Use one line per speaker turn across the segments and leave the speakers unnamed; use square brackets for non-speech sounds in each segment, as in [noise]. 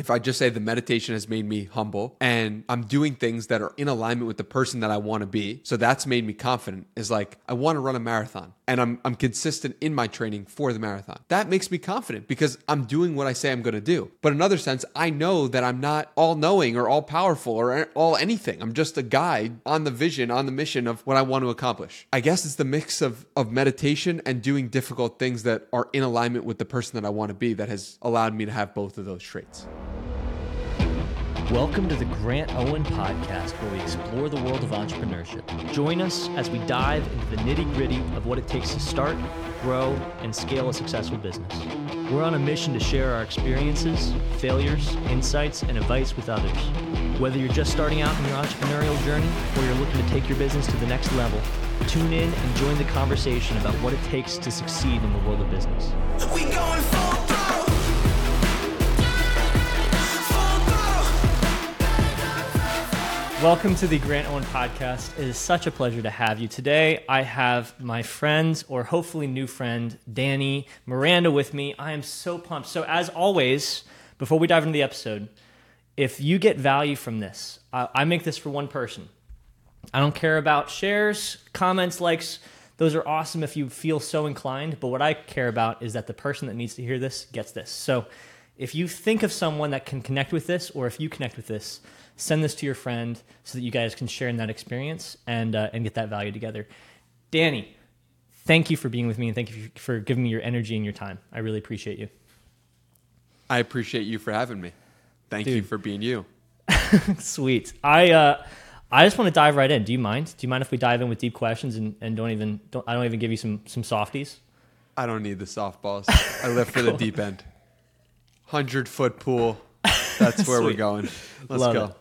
if I just say the meditation has made me humble and I'm doing things that are in alignment with the person that I want to be, so that's made me confident, is like, I want to run a marathon and I'm, I'm consistent in my training for the marathon. That makes me confident because I'm doing what I say I'm going to do. But in another sense, I know that I'm not all knowing or all powerful or all anything. I'm just a guide on the vision, on the mission of what I want to accomplish. I guess it's the mix of, of meditation and doing difficult things that are in alignment with the person that I want to be that has allowed me to have both of those traits.
Welcome to the Grant Owen podcast, where we explore the world of entrepreneurship. Join us as we dive into the nitty gritty of what it takes to start, grow, and scale a successful business. We're on a mission to share our experiences, failures, insights, and advice with others. Whether you're just starting out in your entrepreneurial journey or you're looking to take your business to the next level, tune in and join the conversation about what it takes to succeed in the world of business. Welcome to the Grant Owen podcast. It is such a pleasure to have you. Today, I have my friend, or hopefully new friend, Danny Miranda with me. I am so pumped. So, as always, before we dive into the episode, if you get value from this, I, I make this for one person. I don't care about shares, comments, likes. Those are awesome if you feel so inclined. But what I care about is that the person that needs to hear this gets this. So, if you think of someone that can connect with this, or if you connect with this, send this to your friend so that you guys can share in that experience and uh, and get that value together. Danny, thank you for being with me and thank you for giving me your energy and your time. I really appreciate you.
I appreciate you for having me. Thank Dude. you for being you. [laughs]
Sweet. I uh, I just want to dive right in. Do you mind? Do you mind if we dive in with deep questions and, and don't even don't I don't even give you some some softies?
I don't need the softballs. [laughs] I live for cool. the deep end. Hundred foot pool. That's [laughs] where we're going. Let's Love go. It.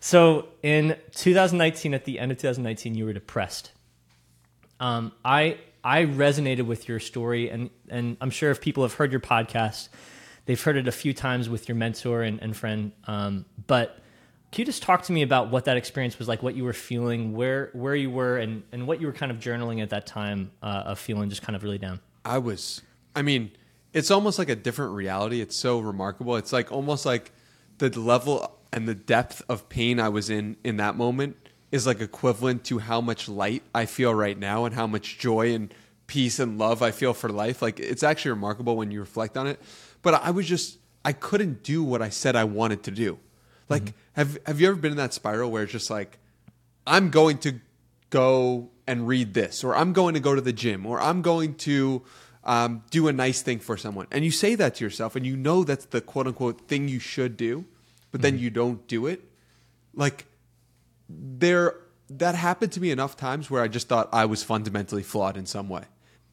So in 2019, at the end of 2019, you were depressed. Um, I I resonated with your story, and and I'm sure if people have heard your podcast, they've heard it a few times with your mentor and, and friend. Um, but can you just talk to me about what that experience was like, what you were feeling, where where you were, and and what you were kind of journaling at that time uh, of feeling just kind of really down?
I was. I mean, it's almost like a different reality. It's so remarkable. It's like almost like the level and the depth of pain I was in in that moment is like equivalent to how much light I feel right now and how much joy and peace and love I feel for life. Like it's actually remarkable when you reflect on it. But I was just I couldn't do what I said I wanted to do. Like mm-hmm. have have you ever been in that spiral where it's just like I'm going to go and read this or I'm going to go to the gym or I'm going to um, do a nice thing for someone. And you say that to yourself and you know that's the quote unquote thing you should do but then mm-hmm. you don't do it. Like there that happened to me enough times where I just thought I was fundamentally flawed in some way.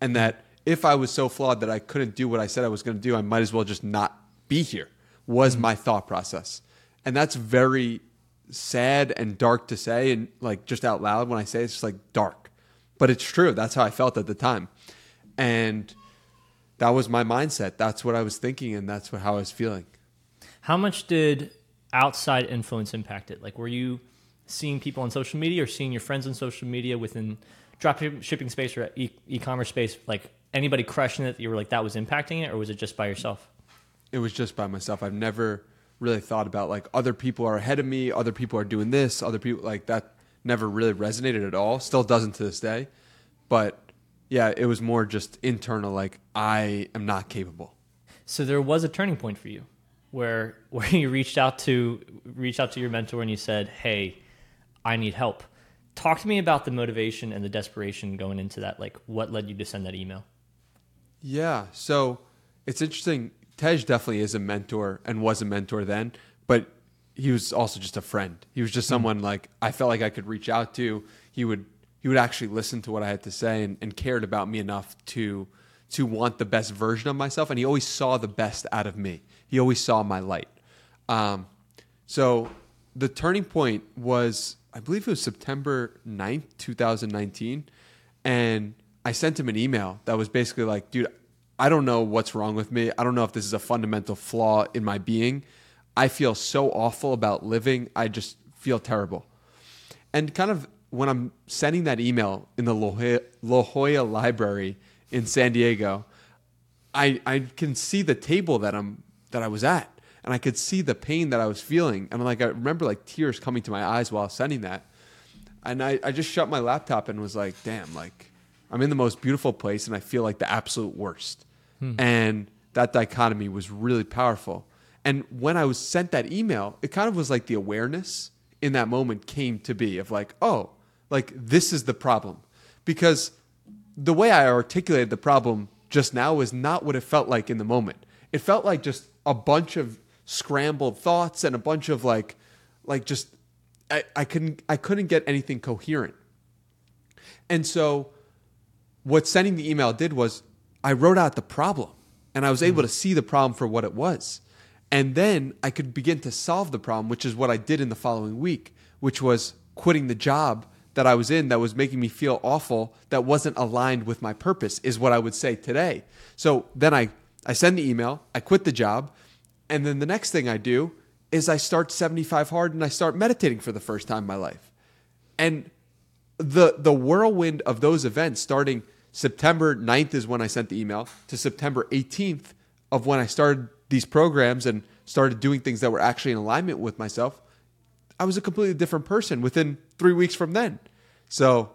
And that if I was so flawed that I couldn't do what I said I was going to do, I might as well just not be here. Was mm-hmm. my thought process. And that's very sad and dark to say and like just out loud when I say it, it's just like dark. But it's true. That's how I felt at the time. And that was my mindset. That's what I was thinking and that's what, how I was feeling.
How much did outside influence impact it? Like, were you seeing people on social media or seeing your friends on social media within drop shipping space or e- commerce space, like anybody crushing it that you were like, that was impacting it, or was it just by yourself?
It was just by myself. I've never really thought about like other people are ahead of me, other people are doing this, other people like that never really resonated at all. Still doesn't to this day. But yeah, it was more just internal, like I am not capable.
So there was a turning point for you where [laughs] where you reached out to reached out to your mentor and you said, "Hey, I need help." Talk to me about the motivation and the desperation going into that. Like, what led you to send that email?
Yeah, so it's interesting. Tej definitely is a mentor and was a mentor then, but he was also just a friend. He was just hmm. someone mm-hmm. like I felt like I could reach out to. He would he would actually listen to what I had to say and, and cared about me enough to to want the best version of myself, and he always saw the best out of me. He always saw my light. Um, so the turning point was, I believe it was September 9th, 2019. And I sent him an email that was basically like, dude, I don't know what's wrong with me. I don't know if this is a fundamental flaw in my being. I feel so awful about living. I just feel terrible. And kind of when I'm sending that email in the La Jolla Library in San Diego, I, I can see the table that I'm that I was at. And I could see the pain that I was feeling. And like I remember like tears coming to my eyes while sending that. And I, I just shut my laptop and was like, damn, like I'm in the most beautiful place and I feel like the absolute worst. Hmm. And that dichotomy was really powerful. And when I was sent that email, it kind of was like the awareness in that moment came to be of like, oh, like this is the problem. Because the way I articulated the problem just now was not what it felt like in the moment. It felt like just a bunch of scrambled thoughts and a bunch of like like just I, I couldn't I couldn't get anything coherent. And so what sending the email did was I wrote out the problem and I was able hmm. to see the problem for what it was. And then I could begin to solve the problem, which is what I did in the following week, which was quitting the job that I was in that was making me feel awful, that wasn't aligned with my purpose, is what I would say today. So then I, I send the email, I quit the job, and then the next thing I do is I start 75 hard and I start meditating for the first time in my life. And the the whirlwind of those events starting September 9th is when I sent the email to September 18th of when I started these programs and started doing things that were actually in alignment with myself. I was a completely different person within three weeks from then. So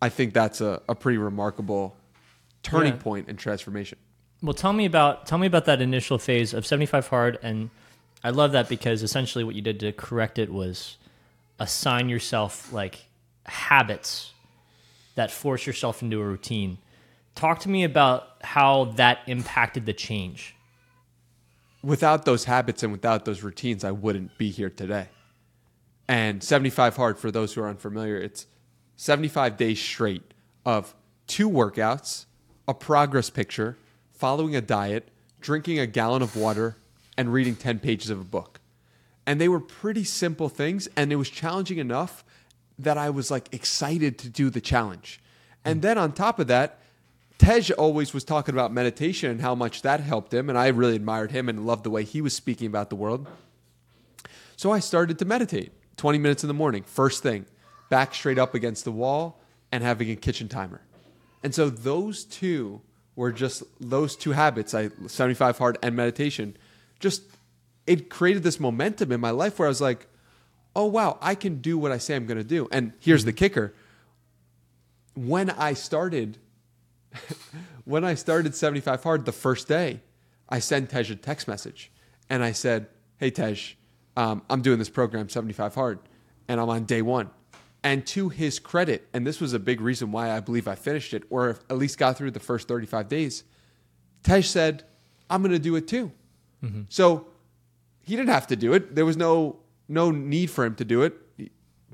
I think that's a, a pretty remarkable turning
Yeah.
point and transformation.
Well, tell me about tell me about that initial phase of 75 hard and I love that because essentially what you did to correct it was assign yourself like habits that force yourself into a routine. Talk to me about how that impacted the change.
without those habits and without those routines, I wouldn't be here today. And 75 hard, for those who are unfamiliar, it's 75 days straight of two workouts, a progress picture, following a diet, drinking a gallon of water, and reading 10 pages of a book. And they were pretty simple things, and it was challenging enough that I was like excited to do the challenge. And then on top of that, Tej always was talking about meditation and how much that helped him, and I really admired him and loved the way he was speaking about the world. So I started to meditate 20 minutes in the morning, first thing, back straight up against the wall and having a kitchen timer. And so those two were just those two habits, I 75 hard and meditation, just it created this momentum in my life where I was like, "Oh wow, I can do what I say I'm going to do." And here's the kicker. When I started [laughs] when I started 75 Hard the first day, I sent Tej a text message and I said, Hey, Tej, um, I'm doing this program 75 Hard and I'm on day one. And to his credit, and this was a big reason why I believe I finished it or at least got through the first 35 days, Tej said, I'm going to do it too. Mm-hmm. So he didn't have to do it. There was no no need for him to do it,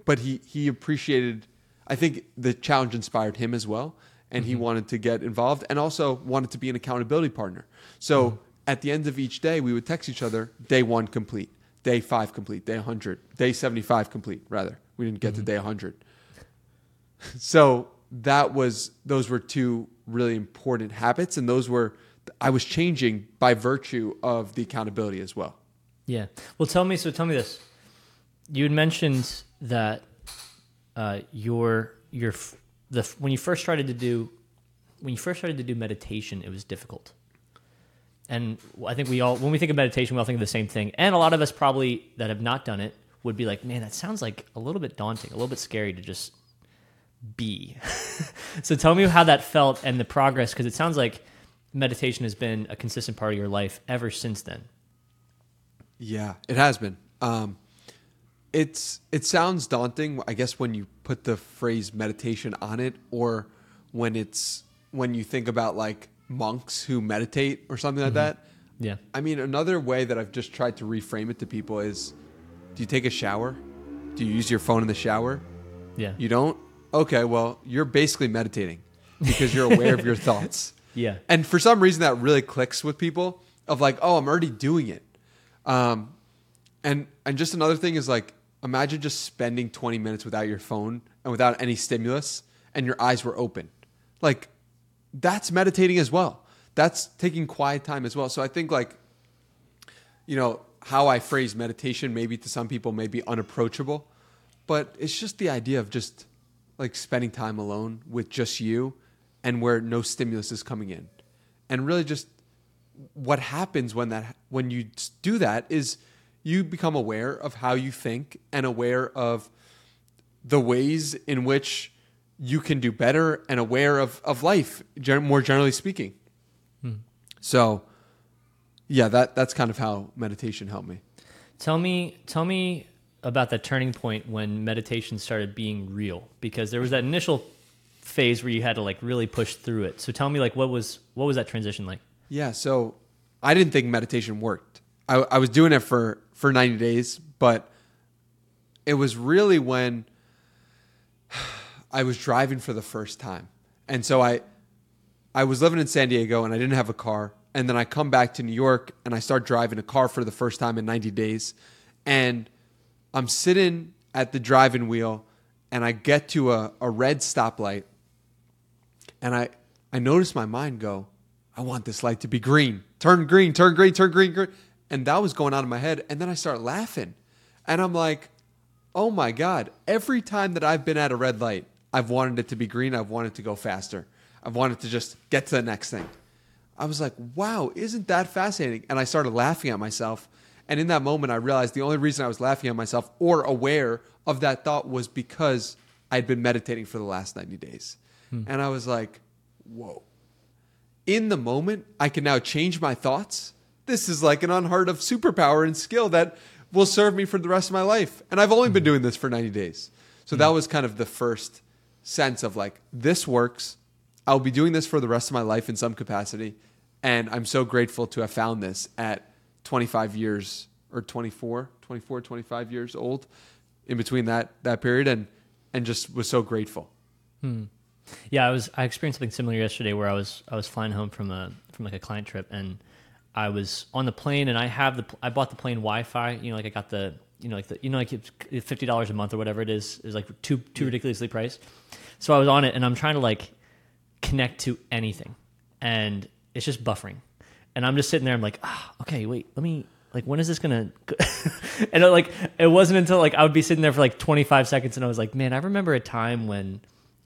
but he he appreciated. I think the challenge inspired him as well, and he mm-hmm. wanted to get involved, and also wanted to be an accountability partner. So mm-hmm. at the end of each day, we would text each other: day one complete, day five complete, day hundred, day seventy five complete. Rather, we didn't get to day hundred. So that was those were two really important habits, and those were I was changing by virtue of the accountability as well.
Yeah. Well, tell me. So tell me this. You had mentioned that uh, your your the when you first started to do when you first started to do meditation, it was difficult. And I think we all when we think of meditation, we all think of the same thing. And a lot of us probably that have not done it would be like, man, that sounds like a little bit daunting, a little bit scary to just be. [laughs] so tell me how that felt and the progress, because it sounds like meditation has been a consistent part of your life ever since then.
Yeah, it has been. Um, it's it sounds daunting, I guess, when you put the phrase meditation on it, or when it's when you think about like monks who meditate or something like that.
Yeah.
I mean, another way that I've just tried to reframe it to people is: Do you take a shower? Do you use your phone in the shower?
Yeah.
You don't? Okay, well, you're basically meditating because you're aware of your [laughs] thoughts.
Yeah.
And for some reason, that really clicks with people of like, oh, I'm already doing it. Um, and and just another thing is like, imagine just spending 20 minutes without your phone and without any stimulus, and your eyes were open. Like, that's meditating as well. That's taking quiet time as well. So I think like, you know, how I phrase meditation maybe to some people may be unapproachable, but it's just the idea of just like spending time alone with just you and where no stimulus is coming in. And really just what happens when that when you do that is you become aware of how you think and aware of the ways in which you can do better and aware of, of life more generally speaking. Hmm. So yeah that that's kind of how meditation helped me
Tell me, tell me about that turning point when meditation started being real, because there was that initial phase where you had to like really push through it. So tell me, like, what was what was that transition like?
Yeah, so I didn't think meditation worked. I, I was doing it for for 90 days, but it was really when [sighs] I was driving for the first time. And so I I was living in San Diego and I didn't have a car. And then I come back to New York and I start driving a car for the first time in 90 days. And I'm sitting at the driving wheel and I get to a, a red stoplight and I I noticed my mind go, I want this light to be green. Turn green, turn green, turn green, green. And that was going on in my head. And then I start laughing. And I'm like, oh my God, every time that I've been at a red light, I've wanted it to be green. I've wanted to go faster. I've wanted to just get to the next thing. I was like, wow, isn't that fascinating? And I started laughing at myself. And in that moment, I realized the only reason I was laughing at myself or aware of that thought was because I'd been meditating for the last 90 days. Hmm. And I was like, whoa. In the moment, I can now change my thoughts. This is like an unheard of superpower and skill that will serve me for the rest of my life. And I've only been hmm. doing this for 90 days. So hmm. that was kind of the first sense of like, this works. I'll be doing this for the rest of my life in some capacity. And I'm so grateful to have found this at 25 years or 24, 24, 25 years old in between that, that period and, and just was so grateful. Hmm.
Yeah, I was I experienced something similar yesterday where I was I was flying home from a from like a client trip and I was on the plane and I have the I bought the plane Wi-Fi. You know, like I got the you know like the you know like it's fifty dollars a month or whatever it is is like too too ridiculously priced. So I was on it and I'm trying to like connect to anything. And it's just buffering. And I'm just sitting there. I'm like, ah, okay, wait, let me like when is this gonna? [laughs] and it, like it wasn't until like I would be sitting there for like 25 seconds and I was like, man, I remember a time when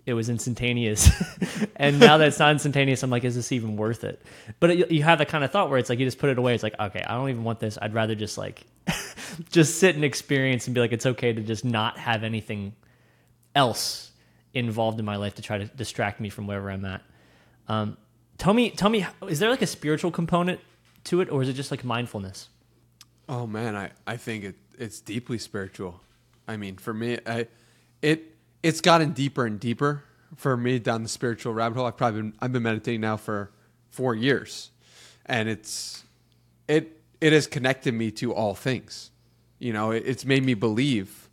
it was instantaneous. [laughs] And now that it's not instantaneous i'm like is this even worth it? But it, you have that kind of thought where it's like you just put it away. It's like okay i don't even want this. I'd rather just like [laughs] just sit and experience and be like it's okay to just not have anything else involved in my life to try to distract me from wherever i'm at um, tell me tell me is there like a spiritual component to it or is it just like mindfulness
Oh man, I, I think it it's deeply spiritual. I mean, for me, I it it's gotten deeper and deeper for me down the spiritual rabbit hole. I've probably been I've been meditating now for four years, and it's it it has connected me to all things. You know, it, it's made me believe,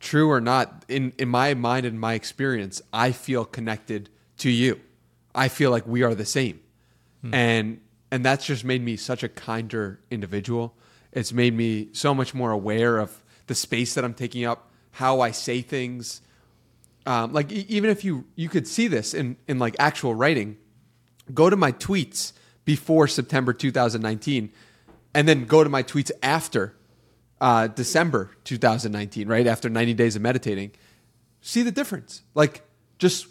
true or not, in in my mind and my experience, I feel connected to you. I feel like we are the same, and and that's just made me such a kinder individual. It's made me so much more aware of the space that I'm taking up, how I say things. Um, like e- even if you you could see this in in like actual writing, go to my tweets before September 2019, and then go to my tweets after uh, December 2019, right after 90 days of meditating. See the difference, like just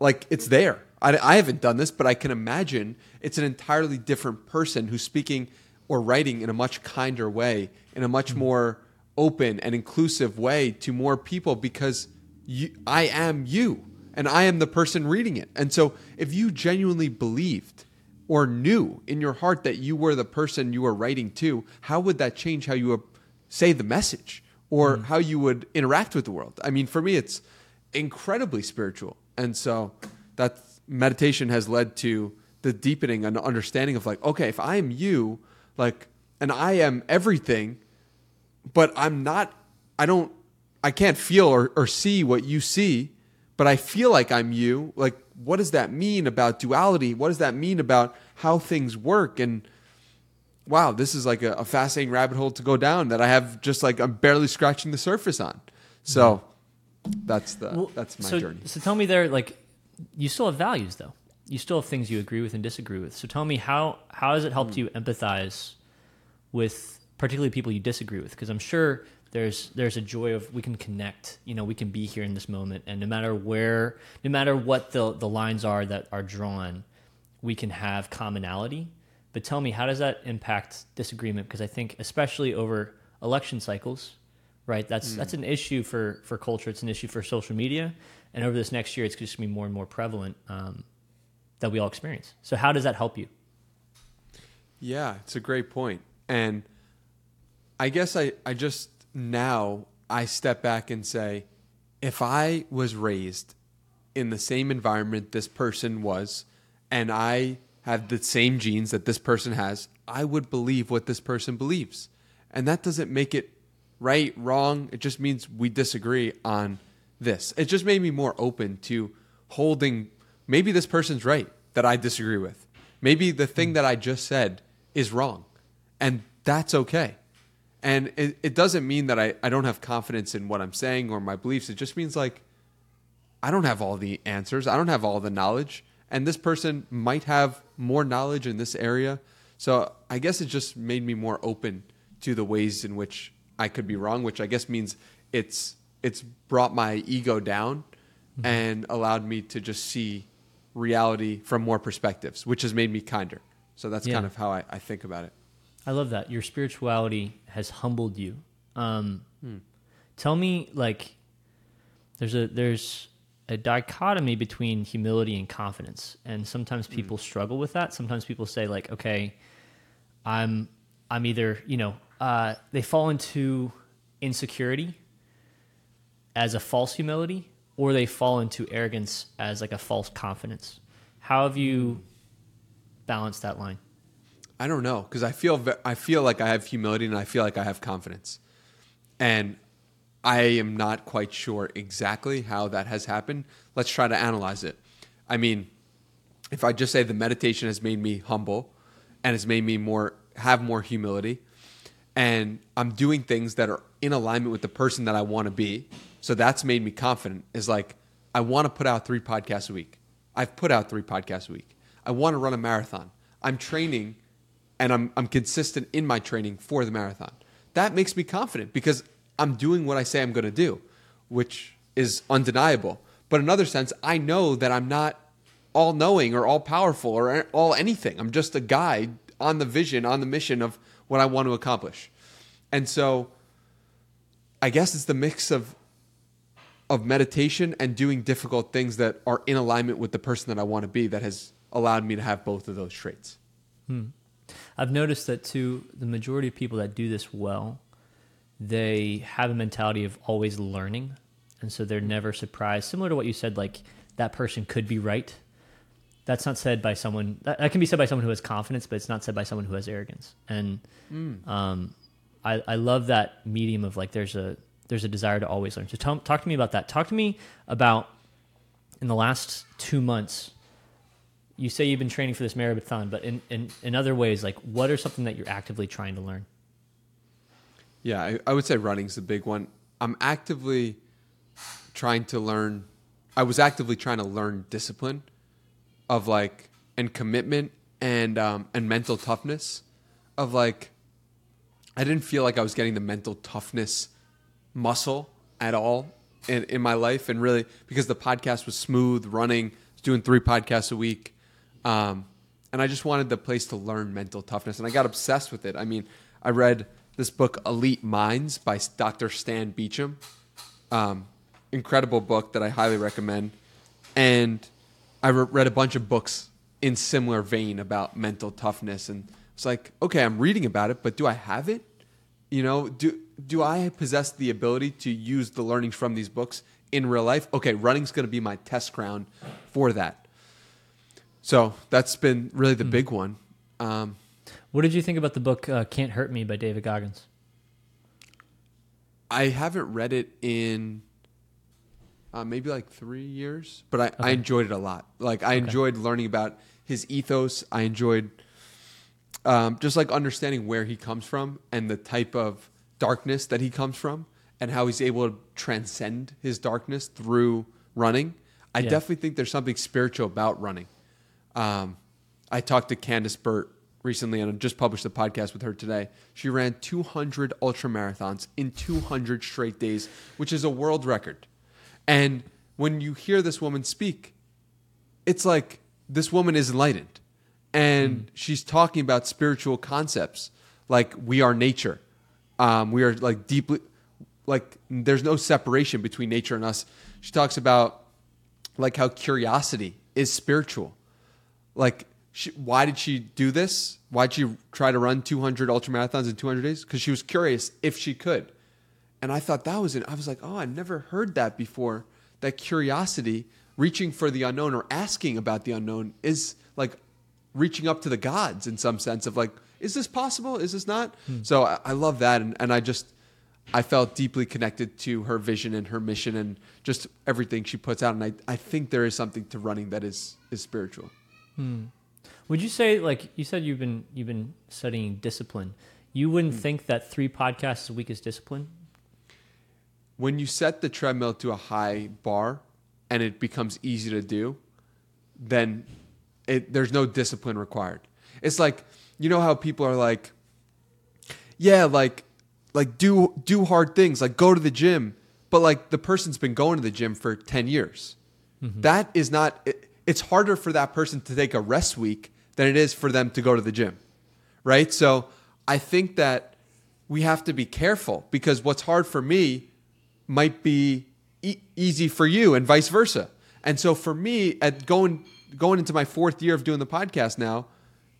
like it's there. I, I haven't done this, but I can imagine it's an entirely different person who's speaking or writing in a much kinder way, in a much more open and inclusive way to more people because you, I am you and I am the person reading it. And so if you genuinely believed or knew in your heart that you were the person you were writing to, how would that change how you say the message or mm. how you would interact with the world? I mean, for me, it's incredibly spiritual. And so that meditation has led to the deepening and understanding of like, okay, if I am you, like, and I am everything, but I'm not, I don't, I can't feel or, or see what you see, but I feel like I'm you. Like, what does that mean about duality? What does that mean about how things work? And wow, this is like a, a fascinating rabbit hole to go down that I have just like, I'm barely scratching the surface on. So mm-hmm. that's the,
Well,
that's my
so,
journey.
So tell me there, like, you still have values though. You still have things you agree with and disagree with. So tell me how how has it helped hmm. you empathize with particularly people you disagree with? Because I'm sure there's there's a joy of we can connect. You know, we can be here in this moment, and no matter where, no matter what the the lines are that are drawn, we can have commonality. But tell me, how does that impact disagreement? Because I think, especially over election cycles, right? That's that's an issue for for culture. It's an issue for social media, and over this next year, it's just going to be more and more prevalent um, that we all experience. So, how does that help you?
Yeah, it's a great. And I guess I, I just now I step back and say, if I was raised in the same environment this person was, and I have the same genes that this person has, I would believe what this person believes. And that doesn't make it right, wrong. It just means we disagree on this. It just made me more open to holding maybe this person's right that I disagree with. Maybe the thing that I just said is wrong. And that's okay. And it, it doesn't mean that I, I don't have confidence in what I'm saying or my beliefs. It just means like I don't have all the answers. I don't have all the knowledge. And this person might have more knowledge in this area. So I guess it just made me more open to the ways in which I could be wrong, which I guess means it's it's brought my ego down and allowed me to just see reality from more perspectives, which has made me kinder. So that's
Yeah.
kind of how I, I think about it.
I love that your spirituality has humbled you. Um, Tell me, like, there's a there's a dichotomy between humility and confidence, and sometimes people struggle with that. Sometimes people say, like, okay, I'm I'm either you know uh, they fall into insecurity as a false humility, or they fall into arrogance as like a false confidence. How have you balanced that line?
I don't know because I feel ve- I feel like I have humility and I feel like I have confidence, and I am not quite sure exactly how that has happened. Let's try to analyze it. I mean, if I just say the meditation has made me humble and has made me more have more humility, and I'm doing things that are in alignment with the person that I want to be, so that's made me confident. Is like I want to put out three podcasts a week. I've put out three podcasts a week. I want to run a marathon. I'm training and I'm, I'm consistent in my training for the marathon. That makes me confident because I'm doing what I say I'm going to do, which is undeniable. But in another sense, I know that I'm not all knowing or all powerful or all anything. I'm just a guy on the vision, on the mission of what I want to accomplish. And so I guess it's the mix of of meditation and doing difficult things that are in alignment with the person that I want to be that has allowed me to have both of those traits. Hmm.
I've noticed that too. The majority of people that do this well, they have a mentality of always learning, and so they're never surprised. Similar to what you said, like that person could be right. That's not said by someone. That, that can be said by someone who has confidence, but it's not said by someone who has arrogance. And um, I, I love that medium of like there's a there's a desire to always learn. So tell, talk to me about that. Talk to me about in the last two months you say you've been training for this marathon, but in, in, in other ways, like what are something that you're actively trying to learn?
Yeah, I, I would say running's the big one. I'm actively trying to learn. I was actively trying to learn discipline, of like and commitment and um, and mental toughness, of like. I didn't feel like I was getting the mental toughness muscle at all in, in my life, and really because the podcast was smooth running, doing three podcasts a week, um, and I just wanted the place to learn mental toughness, and I got obsessed with it. I mean, I read this book, Elite Minds, by Dr. Stan Beecham. Um, incredible book that I highly recommend, and I re- read a bunch of books in similar vein about mental toughness, and it's like, okay, I'm reading about it, but do I have it? You know, do do I possess the ability to use the learnings from these books in real life? Okay, running's going to be my test ground for that. So that's been really the big one. Um,
What did you think about the book uh, Can't Hurt Me by David Goggins?
I haven't read it in uh, maybe like three years, but I, I enjoyed it a lot. Like I enjoyed learning about his ethos. I enjoyed um, just like understanding where he comes from and the type of darkness that he comes from, and how he's able to transcend his darkness through running. I
Yeah.
definitely think there's something spiritual about running. Um, I talked to Candice Burt recently and I just published a podcast with her today. She ran 200 ultra marathons in 200 straight days, which is a world record. And when you hear this woman speak, it's like this woman is enlightened. and she's talking about spiritual concepts like we are nature. Um, we are like deeply like there's no separation between nature and us. She talks about like how curiosity is spiritual. Like, she, why did she do this? Why did she try to run 200 ultra marathons in 200 days? Because she was curious if she could. And I thought that was it. I was like, oh, I've never heard that before. That curiosity, reaching for the unknown or asking about the unknown, is like reaching up to the gods in some sense of like, is this possible? Is this not? Hmm. So I, I, love that. And, and I just, I felt deeply connected to her vision and her mission and just everything she puts out. And I, I think there is something to running that is, is spiritual.
Hmm. Would you say, like you said, you've been, you've been studying discipline. You wouldn't hmm. think that three podcasts a week is discipline?
When you set the treadmill to a high bar and it becomes easy to do, then it, there's no discipline required. It's like you know how people are like, yeah, like like do do hard things, like go to the gym, but like the person's been going to the gym for ten years. Mm-hmm. That is not. It, it's harder for that person to take a rest week than it is for them to go to the gym, right? So I think that we have to be careful because what's hard for me might be e- easy for you, and vice versa. And so for me, at going going into my fourth year of doing the podcast now,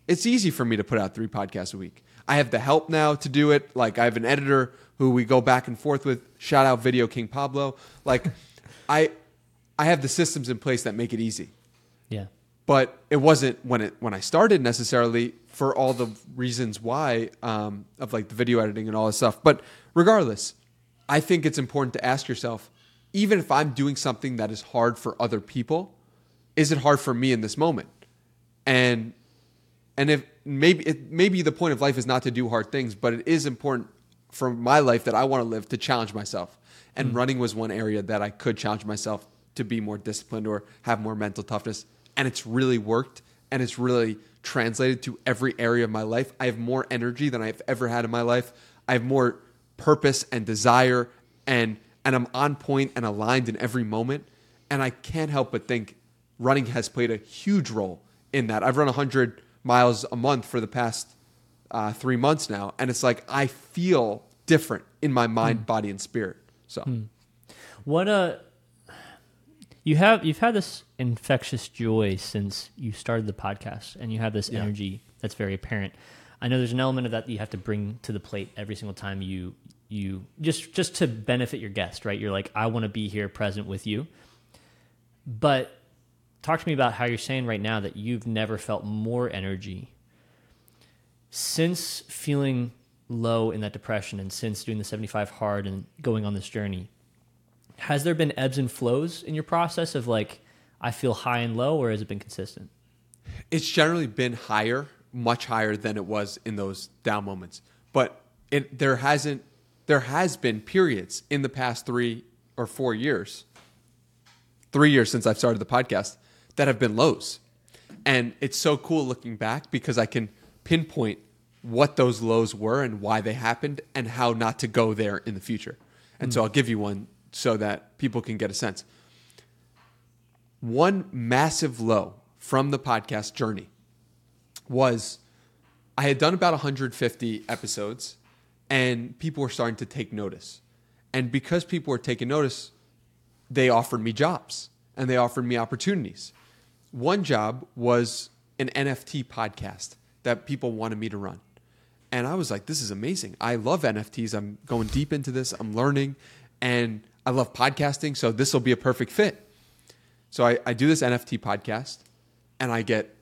it's easy for me to put out three podcasts a week. I have the help now to do it. Like I have an editor who we go back and forth with. Shout out Video King Pablo. Like [laughs] I I have the systems in place that make it easy. But it wasn't when it when I started necessarily for all the reasons why um, of like the video editing and all this stuff. But regardless, I think it's important to ask yourself, even if I'm doing something that is hard for other people, is it hard for me in this moment? And and if maybe it, maybe the point of life is not to do hard things, but it is important for my life that I want to live to challenge myself. And mm. running was one area that I could challenge myself to be more disciplined or have more mental toughness. And it's really worked and it's really translated to every area of my life. I have more energy than I've ever had in my life. I have more purpose and desire and and I'm on point and aligned in every moment. And I can't help but think running has played a huge role in that. I've run 100 miles a month for the past uh, three months now, and it's like I feel different in my mind, mm. body, and spirit. So, mm.
what a uh, you have you've had this infectious joy since you started the podcast, and you have this yeah. energy that's very apparent. I know there's an element of that, that you have to bring to the plate every single time you you just just to benefit your guest, right? You're like, I want to be here present with you, but talk to me about how you're saying right now that you've never felt more energy since feeling low in that depression and since doing the 75 hard and going on this journey has there been ebbs and flows in your process of like i feel high and low or has it been consistent
it's generally been higher much higher than it was in those down moments but it there hasn't there has been periods in the past three or four years three years since i've started the podcast that have been lows. And it's so cool looking back because I can pinpoint what those lows were and why they happened and how not to go there in the future. And mm. so I'll give you one so that people can get a sense. One massive low from the podcast journey was I had done about 150 episodes and people were starting to take notice. And because people were taking notice, they offered me jobs and they offered me opportunities. One job was an NFT podcast that people wanted me to run. And I was like, this is amazing. I love NFTs. I'm going deep into this. I'm learning and I love podcasting. So this will be a perfect fit. So I, I do this NFT podcast and I get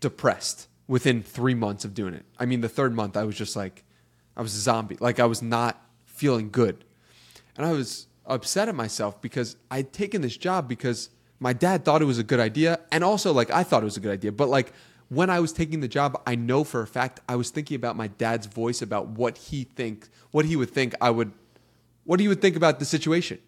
depressed within three months of doing it. I mean, the third month, I was just like, I was a zombie. Like I was not feeling good. And I was upset at myself because I'd taken this job because my dad thought it was a good idea and also like I thought it was a good idea but like when I was taking the job I know for a fact I was thinking about my dad's voice about what he think what he would think I would what he would think about the situation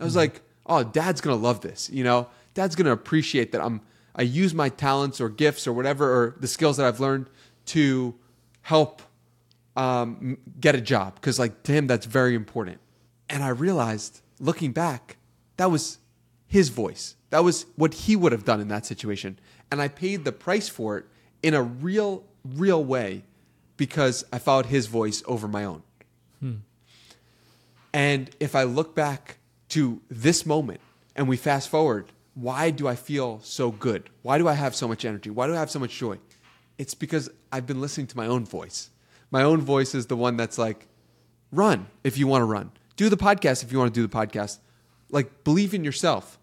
I was mm-hmm. like oh dad's to love this you know dad's to appreciate that I'm I use my talents or gifts or whatever or the skills that I've learned to help um, get a job because like to him that's very important and I realized looking back that was his voice that was what he would have done in that situation. And I paid the price for it in a real, real way because I followed his voice over my own. And if I look back to this moment and we fast forward, why do I feel so good? Why do I have so much energy? Why do I have so much joy? It's because I've been listening to my own voice. My own voice is the one that's like, run if you want to run. Do the podcast if you want to do the podcast. Like, believe in yourself.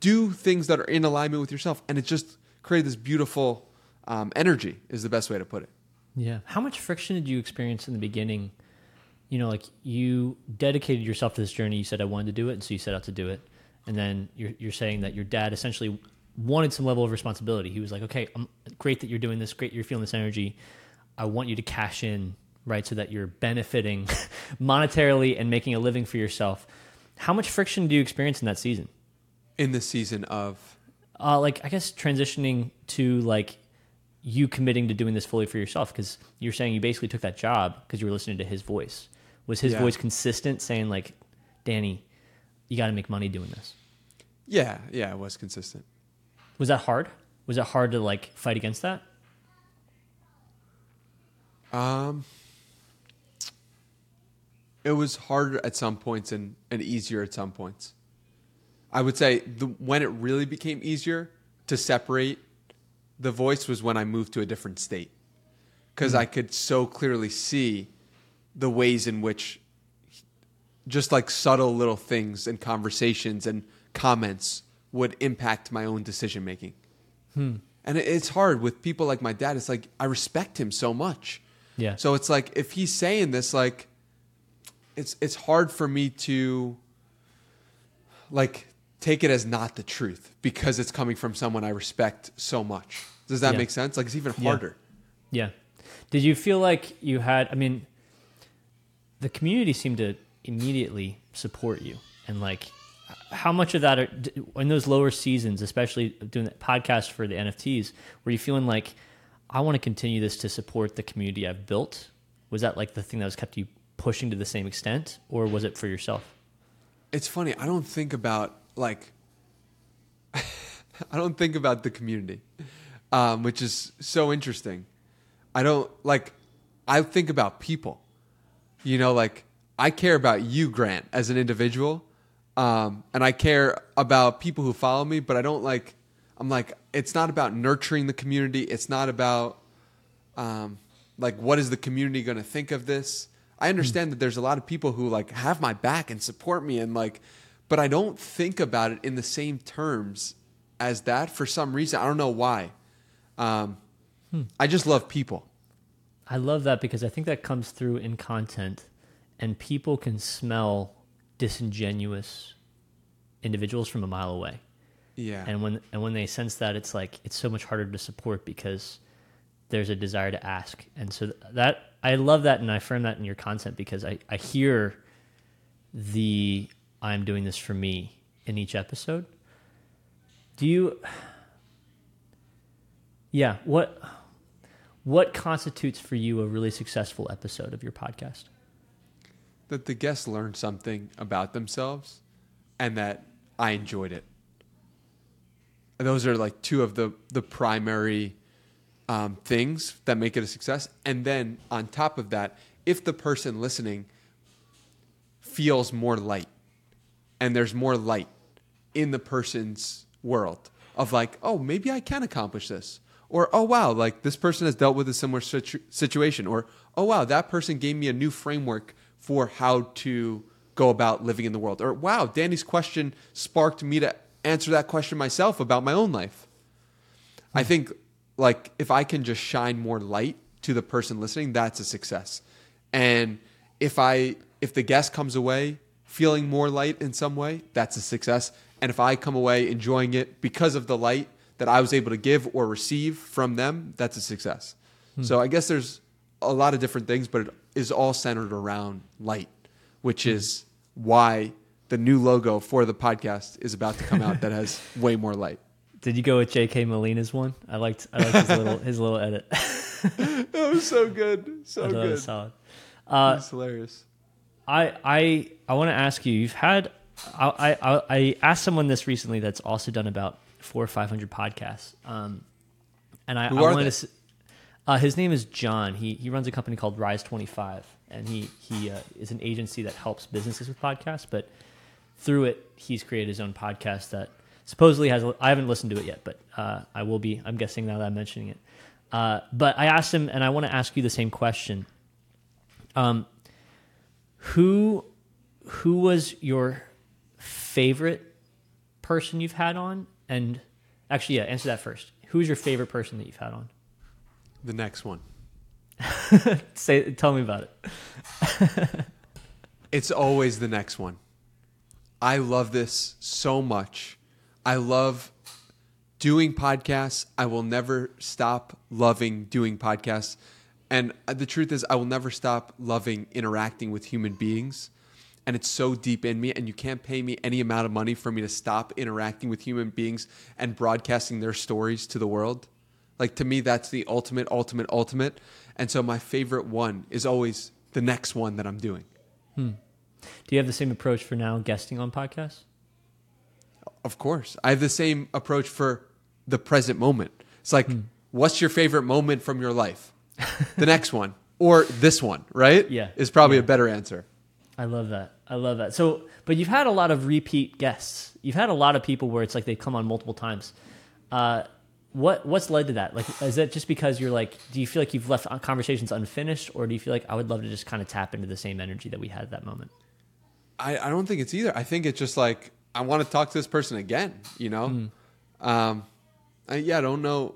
Do things that are in alignment with yourself. And it just created this beautiful um, energy, is the best way to put it.
Yeah. How much friction did you experience in the beginning? You know, like you dedicated yourself to this journey. You said I wanted to do it, and so you set out to do it. And then you're you're saying that your dad essentially wanted some level of responsibility. He was like, "Okay, I'm great that you're doing this. Great, you're feeling this energy. I want you to cash in, right, so that you're benefiting [laughs] monetarily and making a living for yourself." How much friction do you experience in that season?
In the season of,
Uh, like I guess transitioning to like you committing to doing this fully for yourself because you're saying you basically took that job because you were listening to his voice. Was his
Yeah.
voice consistent, saying like, "Danny, you got to make money doing this"?
yeah, yeah, it was consistent.
Was that hard? Was it hard to like fight against that?
Um, it was harder at some points and, and easier at some points. I would say the, when it really became easier to separate the voice was when I moved to a different state because I could so clearly see the ways in which just like subtle little things and conversations and comments would impact my own decision making. Hmm. And it's hard with people like my dad. It's like I respect him so much.
Yeah.
So it's like if he's saying this, like it's it's hard for me to like take it as not the truth because it's coming from someone I respect so much. Does that
Yeah.
make sense? Like it's even
Yeah.
harder.
Yeah. Did you feel like you had? I mean, the community seemed to immediately support you, and like, how much of that are, in those lower seasons, especially doing that podcast for the NFTs, were you feeling like, I want to continue this to support the community I've built? Was that like the thing that was kept you pushing to the same extent, or was it for yourself?
It's funny. I don't think about like [laughs] I don't think about the community, um, which is so interesting. I don't like. I think about people. You know, like I care about you, Grant, as an individual, um, and I care about people who follow me. But I don't like. I'm like. It's not about nurturing the community. It's not about um, like what is the community going to think of this i understand that there's a lot of people who like have my back and support me and like but i don't think about it in the same terms as that for some reason i don't know why um, i just love people
I love that because I think that comes through in content, and people can smell disingenuous individuals from a mile away.
yeah.
And when and when they sense that it's like it's so much harder to support because there's a desire to ask. And so that i love that and i affirm that in your content because i i hear the i'm doing this for me in each episode. Do you [sighs] yeah what what constitutes for you a really successful episode of your podcast
that the guests learned something about themselves and that I enjoyed it. Those are like two of the the primary um, things that make it a success. And then on top of that, if the person listening feels more light and there's more light in the person's world of like, oh, maybe I can accomplish this. Or, oh, wow, like this person has dealt with a similar situ- situation. Or, oh, wow, that person gave me a new framework for how to go about living in the world. Or, wow, Danny's question sparked me to answer that question myself about my own life. I hmm. think like if I can just shine more light to the person listening, that's a success. And if I if the guest comes away feeling more light in some way, that's a success. And if I come away enjoying it because of the light that I was able to give or receive from them, that's a success. So I guess there's a lot of different things, but it is all centered around light, which is why the new logo for the podcast is about to come out that has [laughs] way more light.
did you go with jk molina's one i liked i liked his little his little edit [laughs] [laughs]
That was so good. So good.
was solid. Uh,
It's hilarious.
I I I want to ask you. You've had I, I I asked someone this recently that's also done about four or five hundred podcasts. Um, and I,
Who
I
are
wanted
they?
to. Uh, his name is John. He he runs a company called Rise Twenty Five, and he he uh, is an agency that helps businesses with podcasts. But through it, he's created his own podcast that supposedly has. I haven't listened to it yet, but uh, I will be. I'm guessing now that I'm mentioning it. Uh, but I asked him, and I want to ask you the same question. Um, who who was your favorite person you've had on? And actually, yeah, answer that first. Who is your favorite person that you've had on?
The next one. [laughs]
Say, tell me about it. [laughs]
It's always the next one. I love this so much. I love doing podcasts. I will never stop loving doing podcasts. And the truth is, I will never stop loving interacting with human beings. And it's so deep in me, and you can't pay me any amount of money for me to stop interacting with human beings and broadcasting their stories to the world. Like, to me, that's the ultimate, ultimate, ultimate. And so, my favorite one is always the next one that I'm doing. Hmm.
Do you have the same approach for now guesting on podcasts?
Of course. I have the same approach for the present moment. It's like, hmm. what's your favorite moment from your life? the next one or this one, right? [laughs]
Yeah.
Is probably
Yeah.
a better answer.
I love that. I love that. So, but you've had a lot of repeat guests. You've had a lot of people where it's like they come on multiple times. Uh, what what's led to that? Like, is that just because you're like, do you feel like you've left conversations unfinished, or do you feel like I would love to just kind of tap into the same energy that we had at that moment?
I, I don't think it's either. I think it's just like, I want to talk to this person again, you know? Um, I, yeah, I don't know.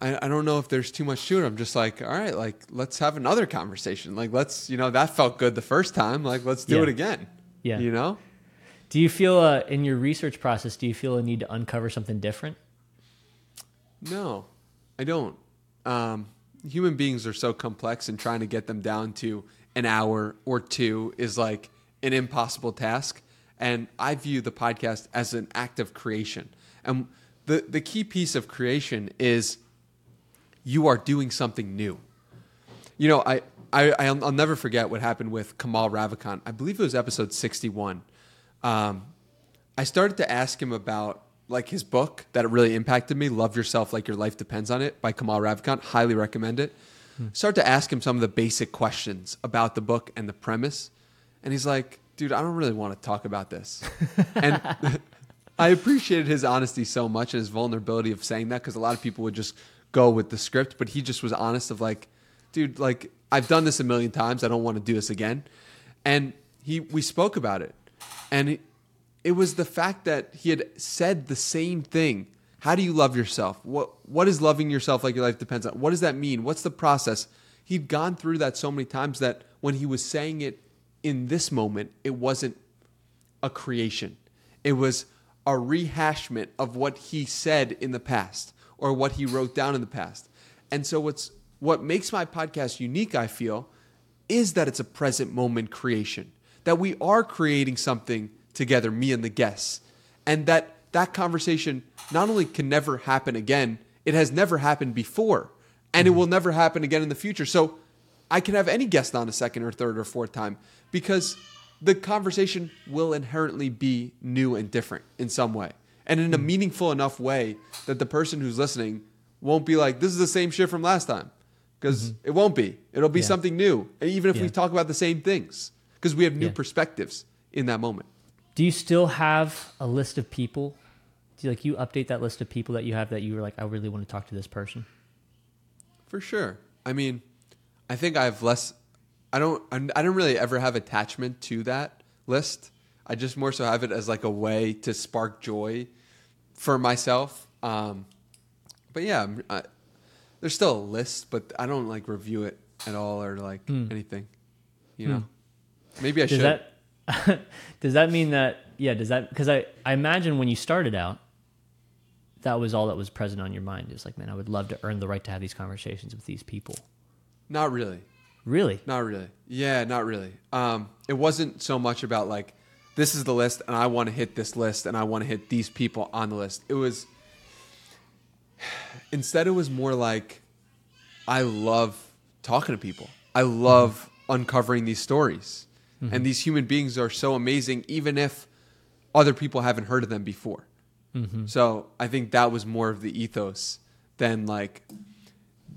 I, I don't know if there's too much to it. I'm just like, all right, like, let's have another conversation. Like, let's, you know, that felt good the first time. Like, let's do
Yeah.
it again.
Yeah.
You know?
Do you feel uh, in your research process? Do you feel a need to uncover something different?
No, I don't. Um, human beings are so complex, and trying to get them down to an hour or two is like an impossible task. And I view the podcast as an act of creation. And the, the key piece of creation is you are doing something new. You know, I, I, I'll, I'll never forget what happened with Kamal Ravikant. I believe it was episode 61. Um, I started to ask him about like his book that really impacted me, Love Yourself Like Your Life Depends on It by Kamal Ravikant. Highly recommend it. Start to ask him some of the basic questions about the book and the premise. And he's like, dude, I don't really want to talk about this. [laughs] and I appreciated his honesty so much and his vulnerability of saying that because a lot of people would just go with the script, but he just was honest of like, dude, like I've done this a million times. I don't want to do this again. And he, we spoke about it, and it, it was the fact that he had said the same thing. How do you love yourself? What what is loving yourself like your life depends on? What does that mean? What's the process? He'd gone through that so many times that when he was saying it in this moment, it wasn't a creation. It was a rehashment of what he said in the past or what he wrote down in the past. And so what's what makes my podcast unique, I feel, is that it's a present moment creation. That we are creating something together, me and the guests. And that that conversation not only can never happen again, it has never happened before. And it mm-hmm. will never happen again in the future. So I can have any guest on a second or third or fourth time because the conversation will inherently be new and different in some way. And in a hmm. meaningful enough way that the person who's listening won't be like, this is the same shit from last time. Because mm-hmm. it won't be. It'll be
Yeah.
something new. And even if we talk about the same things, because we have new
Yeah.
perspectives in that moment.
Do you still have a list of people? Do you like you update that list of people that you have that you were like, I really want to talk to this person?
For sure. I mean, I think I have less. I don't. I'm- I don't really ever have attachment to that list. I just more so have it as like a way to spark joy for myself. Um, but yeah, I'm- there's still a list, but I don't like review it at all or like anything. You know, maybe I
Does
should.
that [laughs] does that mean that yeah? Does that because I I imagine when you started out, that was all that was present on your mind. Is like, man, I would love to earn the right to have these conversations with these people.
Not really.
Really?
Not really. Yeah, not really. Um, it wasn't so much about like this is the list and I want to hit this list and I want to hit these people on the list. It was instead it was more like I love talking to people. I love uncovering these stories. And these human beings are so amazing even if other people haven't heard of them before. So I think that was more of the ethos than like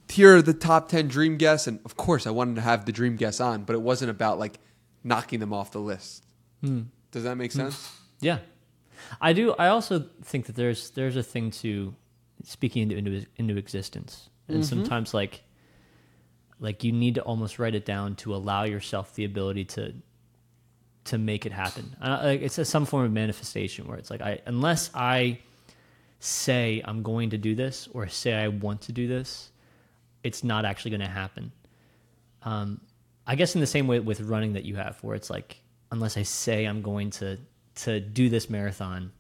here are the top 10 dream guests and of course i wanted to have the dream guests on but it wasn't about like knocking them off the list. Does that make sense?
Yeah, I do. I also think that there's there's a thing to speaking into into, into existence, and sometimes like like you need to almost write it down to allow yourself the ability to to make it happen. Uh, like it's a, some form of manifestation where it's like I unless I say I'm going to do this or say I want to do this, it's not actually going to happen. Um, I guess in the same way with running that you have, where it's like unless I say I'm going to to do this marathon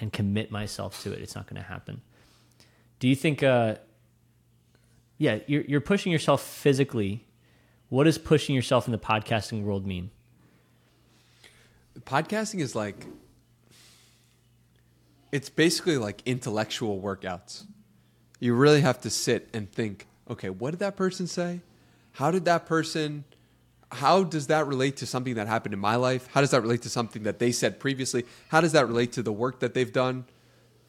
and commit myself to it, it's not going to happen. Do you think? Uh, yeah, you're you're pushing yourself physically. What does pushing yourself in the podcasting world mean?
podcasting is like it's basically like intellectual workouts you really have to sit and think okay what did that person say? How did that person how does that relate to something that happened in my life? How does that relate to something that they said previously? How does that relate to the work that they've done?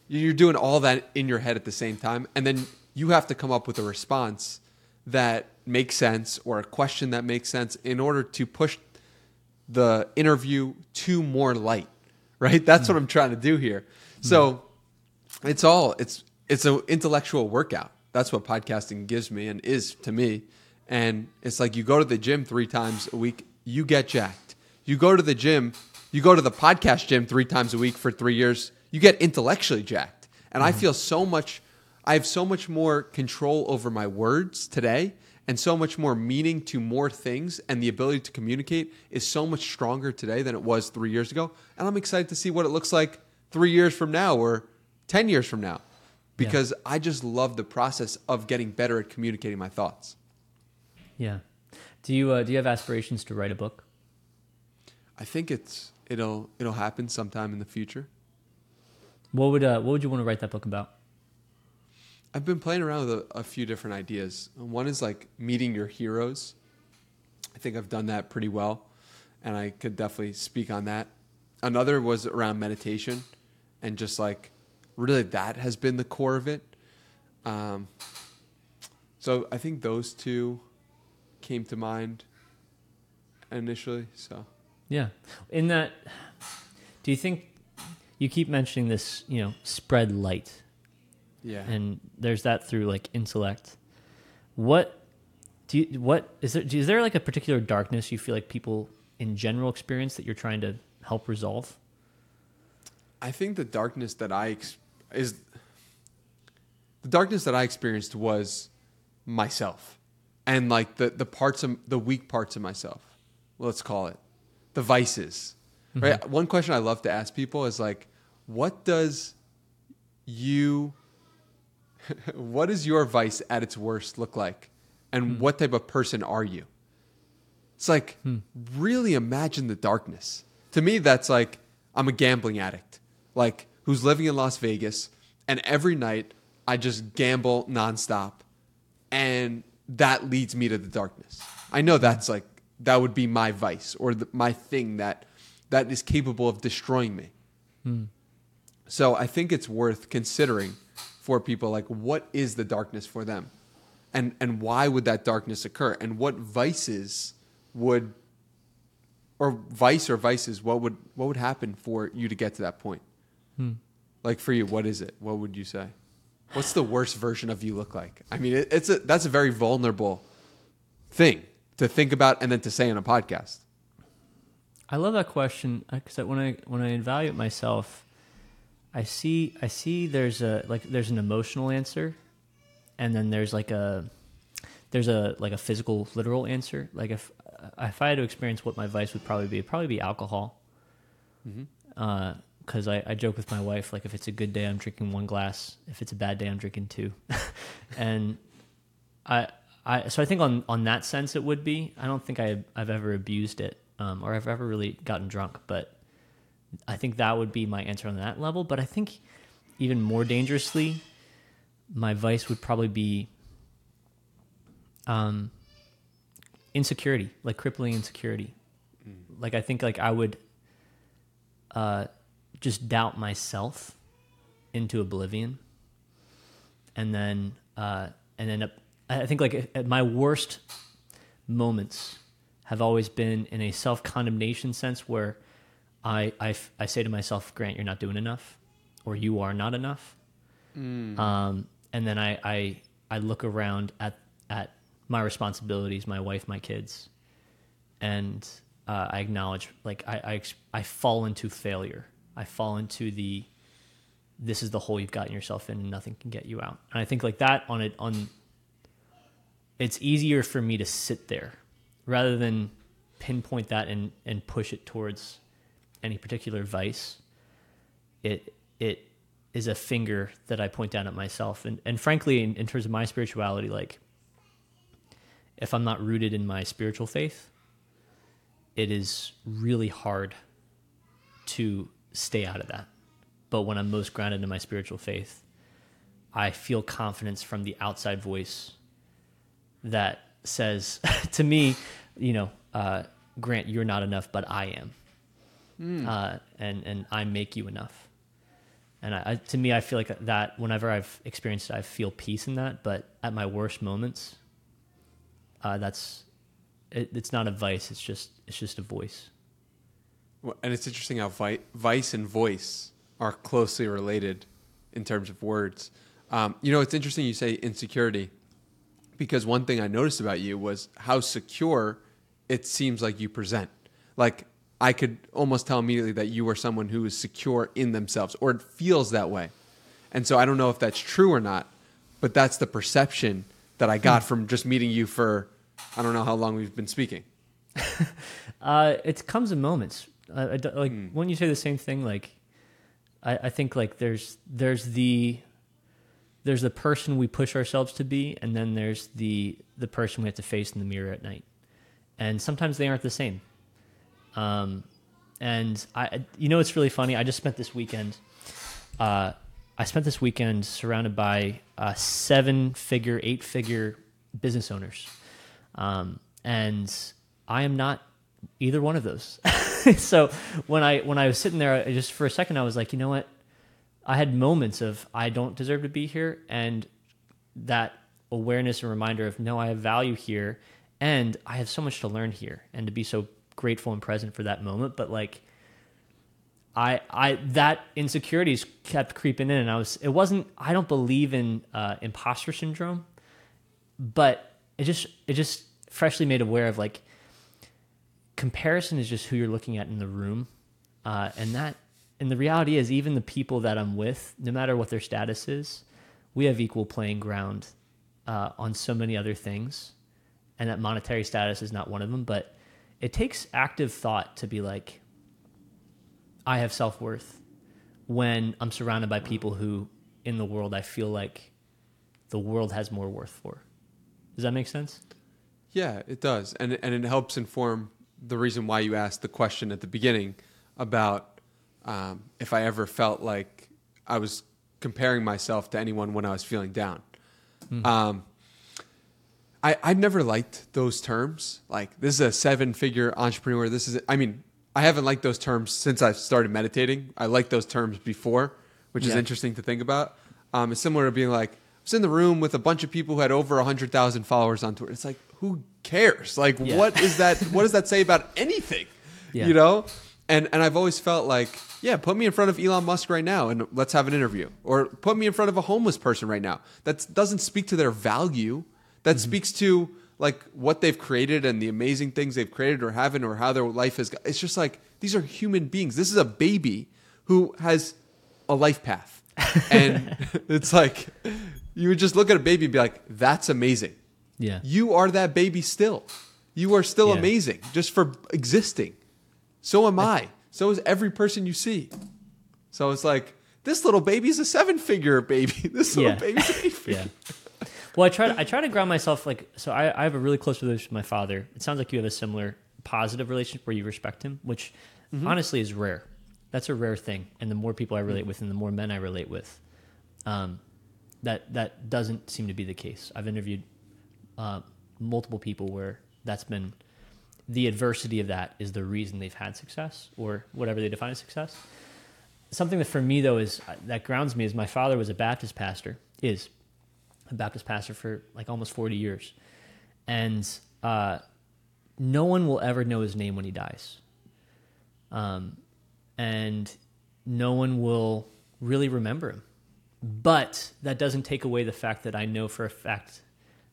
You're doing all that in your head at the same time and then you have to come up with a response that makes sense or a question that makes sense in order to push the interview to more light right? That's what hmm. i'm trying to do here. Hmm. So it's all it's it's an intellectual workout that's what podcasting gives me and is to me. And it's like you go to the gym three times a week you get jacked. You go to the gym you go to the podcast gym three times a week for three years you get intellectually jacked. And i mm-hmm. feel so much i have so much more control over my words today and so much more meaning to more things and the ability to communicate is so much stronger today than it was three years ago. And i'm excited to see what it looks like three years from now or 10 years from now because i just love the process of getting better at communicating my thoughts
Yeah. Do you uh, do you have aspirations to write a book?
i think it's it'll it'll happen sometime in the future
What would uh, what would you want to write that book about?
I've been playing around with a, a few different ideas. One is like meeting your heroes. I think I've done that pretty well, and I could definitely speak on that. Another was around meditation, and just like really that has been the core of it. Um, so I think those two came to mind initially. So
Yeah. In that, do you think you keep mentioning this? You know, spread light,
yeah,
and there's that through like intellect. What do you? What is there? Is there like a particular darkness you feel like people in general experience that you're trying to help resolve?
I think the darkness that I ex- is the darkness that I experienced was myself and like the the parts of the weak parts of myself. Let's call it the vices. Right? Mm-hmm. One question I love to ask people is like what does you [laughs] what does your vice at its worst look like? And hmm. what type of person are you? It's like hmm. really imagine the darkness. To me, that's like I'm a gambling addict, like who's living in Las Vegas, and every night I just gamble nonstop, and that leads me to the darkness. I know that's like that would be my vice or the, my thing that that is capable of destroying me. Hmm. So I think it's worth considering for people like what is the darkness for them? And and why would that darkness occur? And what vices would or vice or vices, what would what would happen for you to get to that point? Hmm. Like for you, what is it? What would you say? What's the worst version of you look like? I mean, it, it's a that's a very vulnerable thing to think about and then to say in a podcast.
I love that question uh, because when I when I evaluate myself, I see I see there's a like there's an emotional answer, and then there's like a there's a like a physical literal answer. Like if uh, if I had to experience what my vice would probably be, it'd probably be alcohol. Mm-hmm. Uh, Because I, I joke with my wife like if it's a good day I'm drinking one glass, if it's a bad day I'm drinking two, [laughs] and I I so I think on on that sense it would be. I don't think I I've ever abused it um, or I've ever really gotten drunk, but I think that would be my answer on that level. But I think even more dangerously, my vice would probably be um, insecurity, like crippling insecurity. Like I think like I would uh, just doubt myself into oblivion, and then uh, and then I think like at my worst moments have always been in a self condemnation sense where I, I, I say to myself, Grant, you're not doing enough, or you are not enough. Mm. Um, and then I, I, I look around at, at my responsibilities, my wife, my kids, and uh, I acknowledge, like, I, I, I fall into failure. I fall into the, this is the hole you've gotten yourself in and nothing can get you out. And I think like that on it, on, it's easier for me to sit there rather than pinpoint that and, and push it towards any particular vice, it it is a finger that I point down at myself. And and frankly, in, in terms of my spirituality, like if I'm not rooted in my spiritual faith, it is really hard to stay out of that. But when I'm most grounded in my spiritual faith, I feel confidence from the outside voice that says [laughs] to me, you know, uh, Grant, you're not enough, but I am, mm. uh, and and I make you enough. And I, I, to me, I feel like that whenever I've experienced it, I feel peace in that. But at my worst moments, uh, that's it, it's not a vice. It's just it's just a voice.
And it's interesting how vi- vice and voice are closely related in terms of words. Um, you know, it's interesting you say insecurity because one thing I noticed about you was how secure it seems like you present. Like I could almost tell immediately that you are someone who is secure in themselves, or it feels that way. And so I don't know if that's true or not, but that's the perception that I got hmm. from just meeting you for I don't know how long we've been speaking. [laughs]
uh, it comes in moments. Uh, like mm. when you say the same thing, like I, I think like there's there's the there's the person we push ourselves to be, and then there's the the person we have to face in the mirror at night and sometimes they aren't the same. Um, and I, you know, it's really funny. I just spent this weekend. Uh, I spent this weekend surrounded by uh, seven-figure, eight-figure business owners, um, and I am not either one of those. [laughs] [laughs] so when I when I was sitting there, I just for a second, I was like, you know what? I had moments of I don't deserve to be here, and that awareness and reminder of no, I have value here, and I have so much to learn here and to be so grateful and present for that moment. But like, I, I, that insecurities kept creeping in and I was, it wasn't, I don't believe in uh, imposter syndrome, but it just, it just freshly made aware of like, comparison is just who you're looking at in the room. Uh, and that, and the reality is even the people that I'm with, no matter what their status is, we have equal playing ground uh, on so many other things and that monetary status is not one of them. But it takes active thought to be like, I have self worth when I'm surrounded by people who, in the world, I feel like the world has more worth for. Does that make sense?
Yeah, it does, and and it helps inform the reason why you asked the question at the beginning about um, if I ever felt like I was comparing myself to anyone when I was feeling down. Mm-hmm. Um, I, I've never liked those terms. Like this is a seven figure entrepreneur. This is I mean, I haven't liked those terms since I started meditating. I liked those terms before, which yeah. is interesting to think about. Um, it's similar to being like, I was in the room with a bunch of people who had over hundred thousand followers on Twitter. It's like, who cares? Like, yeah. what is that? [laughs] what does that say about anything? Yeah. You know? And and I've always felt like, yeah, put me in front of Elon Musk right now and let's have an interview, or put me in front of a homeless person right now. That doesn't speak to their value that mm-hmm. speaks to like what they've created and the amazing things they've created or haven't or how their life is it's just like these are human beings this is a baby who has a life path [laughs] and [laughs] it's like you would just look at a baby and be like that's amazing
yeah
you are that baby still you are still yeah. amazing just for existing so am i so is every person you see so it's like this little baby's a seven figure baby [laughs] this little yeah. baby's [laughs] eight yeah
well, I try to, I try to ground myself like so. I, I have a really close relationship with my father. It sounds like you have a similar positive relationship where you respect him, which mm-hmm. honestly is rare. That's a rare thing, and the more people I relate mm-hmm. with, and the more men I relate with, um, that that doesn't seem to be the case. I've interviewed uh, multiple people where that's been the adversity of that is the reason they've had success or whatever they define as success. Something that for me though is uh, that grounds me is my father was a Baptist pastor is a Baptist pastor for like almost 40 years. And uh, no one will ever know his name when he dies. Um, and no one will really remember him. But that doesn't take away the fact that I know for a fact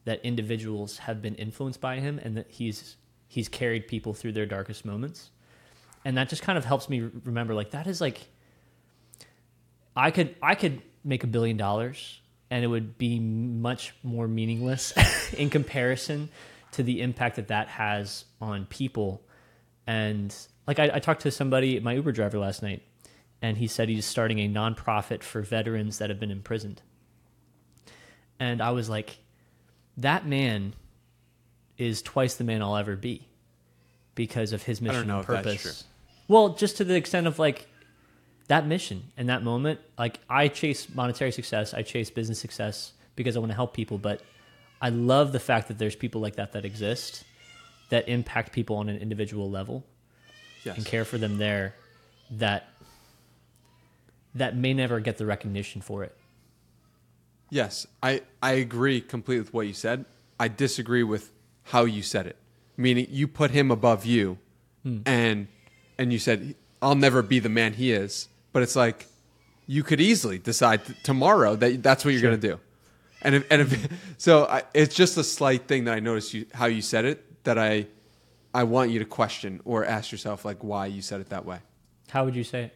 that individuals have been influenced by him and that he's he's carried people through their darkest moments. And that just kind of helps me remember like that is like I could I could make a billion dollars and it would be much more meaningless [laughs] in comparison to the impact that that has on people. And like I, I talked to somebody, my Uber driver last night, and he said he's starting a nonprofit for veterans that have been imprisoned. And I was like, that man is twice the man I'll ever be because of his mission and purpose. Well, just to the extent of like that mission and that moment, like I chase monetary success, I chase business success because I want to help people, but I love the fact that there's people like that that exist that impact people on an individual level
Yes.
and care for them there that that may never get the recognition for it.
Yes, I, I agree completely with what you said. I disagree with how you said it. Meaning you put him above you hmm. and and you said I'll never be the man he is, but it's like you could easily decide t- tomorrow that that's what you're going to do. And if, and if, [laughs] so I, it's just a slight thing that I noticed you how you said it that I I want you to question or ask yourself like why you said it that way.
How would you say it?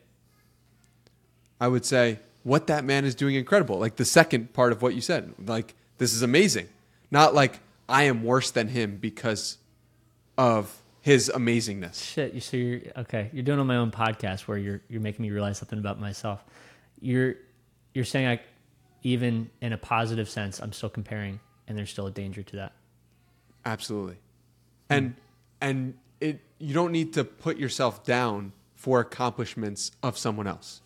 I would say what that man is doing incredible. Like the second part of what you said, like this is amazing. Not like I am worse than him because of his amazingness.
Shit, you so you're okay. You're doing on my own podcast where you're you're making me realize something about myself. You're you're saying I even in a positive sense, I'm still comparing and there's still a danger to that.
Absolutely. And and it you don't need to put yourself down for accomplishments of someone else.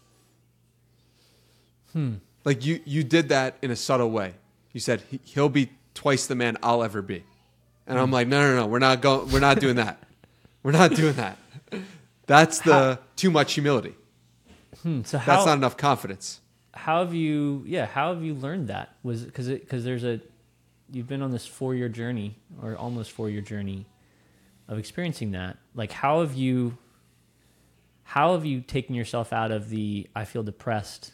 Hmm.
Like you you did that in a subtle way. You said he, he'll be twice the man I'll ever be. And I'm like, no, no, no, we're not going. We're not doing that. We're not doing that. That's the too much humility.
Hmm, so how
That's not enough confidence.
how have you yeah how have you learned that was because because there's a you've been on this four year journey or almost four year journey of experiencing that like how have you how have you taken yourself out of the i feel depressed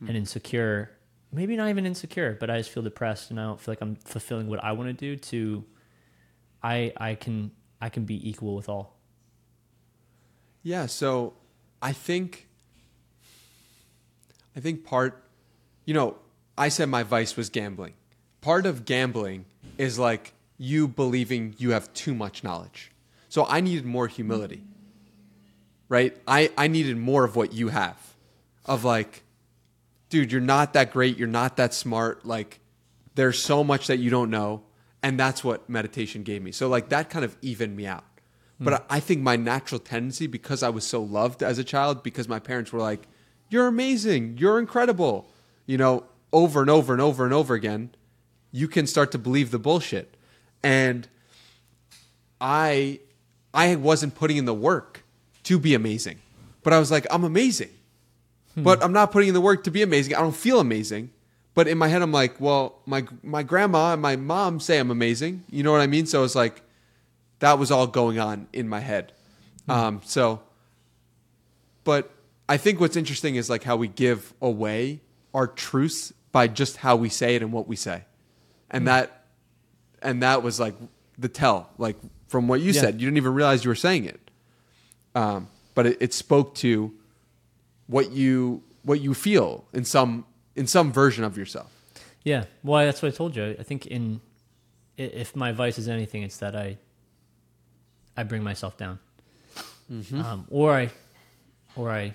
and hmm. insecure maybe not even insecure but i just feel depressed and i don't feel like i'm fulfilling what i want to do to i i can i can be equal with all
Yeah, so I think I think part you know, I said my vice was gambling. Part of gambling is like you believing you have too much knowledge. So I needed more humility. Right? I I needed more of what you have. Of like dude, you're not that great, you're not that smart, like there's so much that you don't know, and that's what meditation gave me. So like that kind of evened me out. Hmm. But I I think my natural tendency, because I was so loved as a child, because my parents were like, "You're amazing, you're incredible," you know, over and over and over and over again, you can start to believe the bullshit. And I, I wasn't putting in the work to be amazing, but I was like, "I'm amazing," but I'm not putting in the work to be amazing. I don't feel amazing. But in my head, I'm like, well, my my grandma and my mom say I'm amazing. You know what I mean? So it's like, that was all going on in my head. Um, so, but I think what's interesting is like how we give away our truths by just how we say it and what we say, and that, and that was like the tell. Like from what you
Yeah.
said, you didn't even realize you were saying it, um, but it, it spoke to what you what you feel in some in some version of yourself.
Yeah, well, that's what I told you. I think in if my vice is anything, it's that I I bring myself down, um, or I or I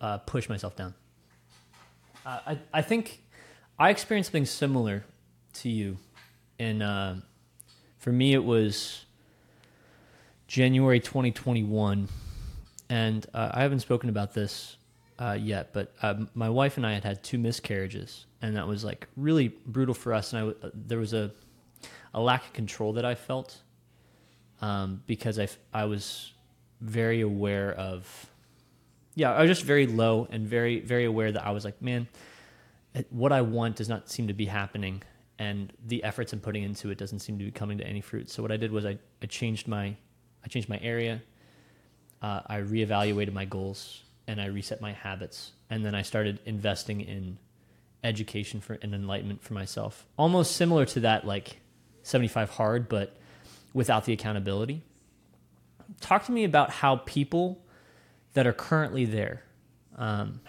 uh, push myself down. Uh, I I think I experienced something similar to you, and uh, for me it was January 2021, and uh, I haven't spoken about this uh, yet, but uh, my wife and I had had two miscarriages, and that was like really brutal for us. And I uh, there was a a lack of control that I felt um, because I I was very aware of yeah I was just very low and very very aware that I was like man what I want does not seem to be happening, and the efforts I'm putting into it doesn't seem to be coming to any fruit. So what I did was I, I changed my I changed my area. Uh, I reevaluated my goals and I reset my habits, and then I started investing in education for and enlightenment for myself. Almost similar to that, like 75 hard, but without the accountability. Talk to me about how people that are currently there, um,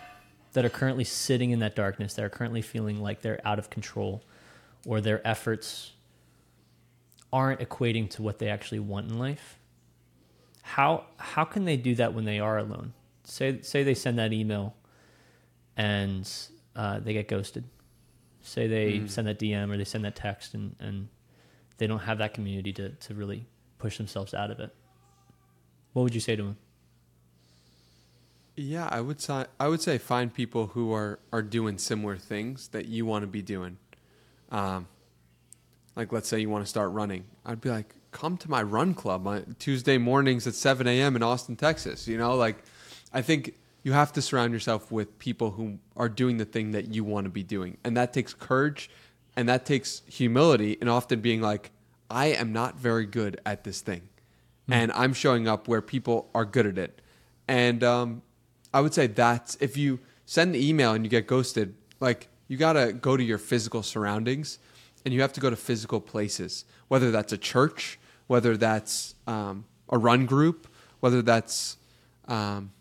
that are currently sitting in that darkness, that are currently feeling like they're out of control or their efforts aren't equating to what they actually want in life. How how can they do that when they are alone? Say say they send that email and uh, they get ghosted. Say they mm. send that DM or they send that text and, and they don't have that community to, to really push themselves out of it. What would you say to them?
Yeah, I would say I would say find people who are are doing similar things that you want to be doing. Um, like let's say you want to start running, I'd be like, come to my run club on Tuesday mornings at 7 a.m. in Austin, Texas. You know, like I think you have to surround yourself with people who are doing the thing that you want to be doing, and that takes courage, and that takes humility, and often being like, I am not very good at this thing, mm. and I'm showing up where people are good at it, and um, I would say that's if you send the email and you get ghosted, like you got to go to your physical surroundings and you have to go to physical places, whether that's a church, whether that's um, a run group, whether that's um,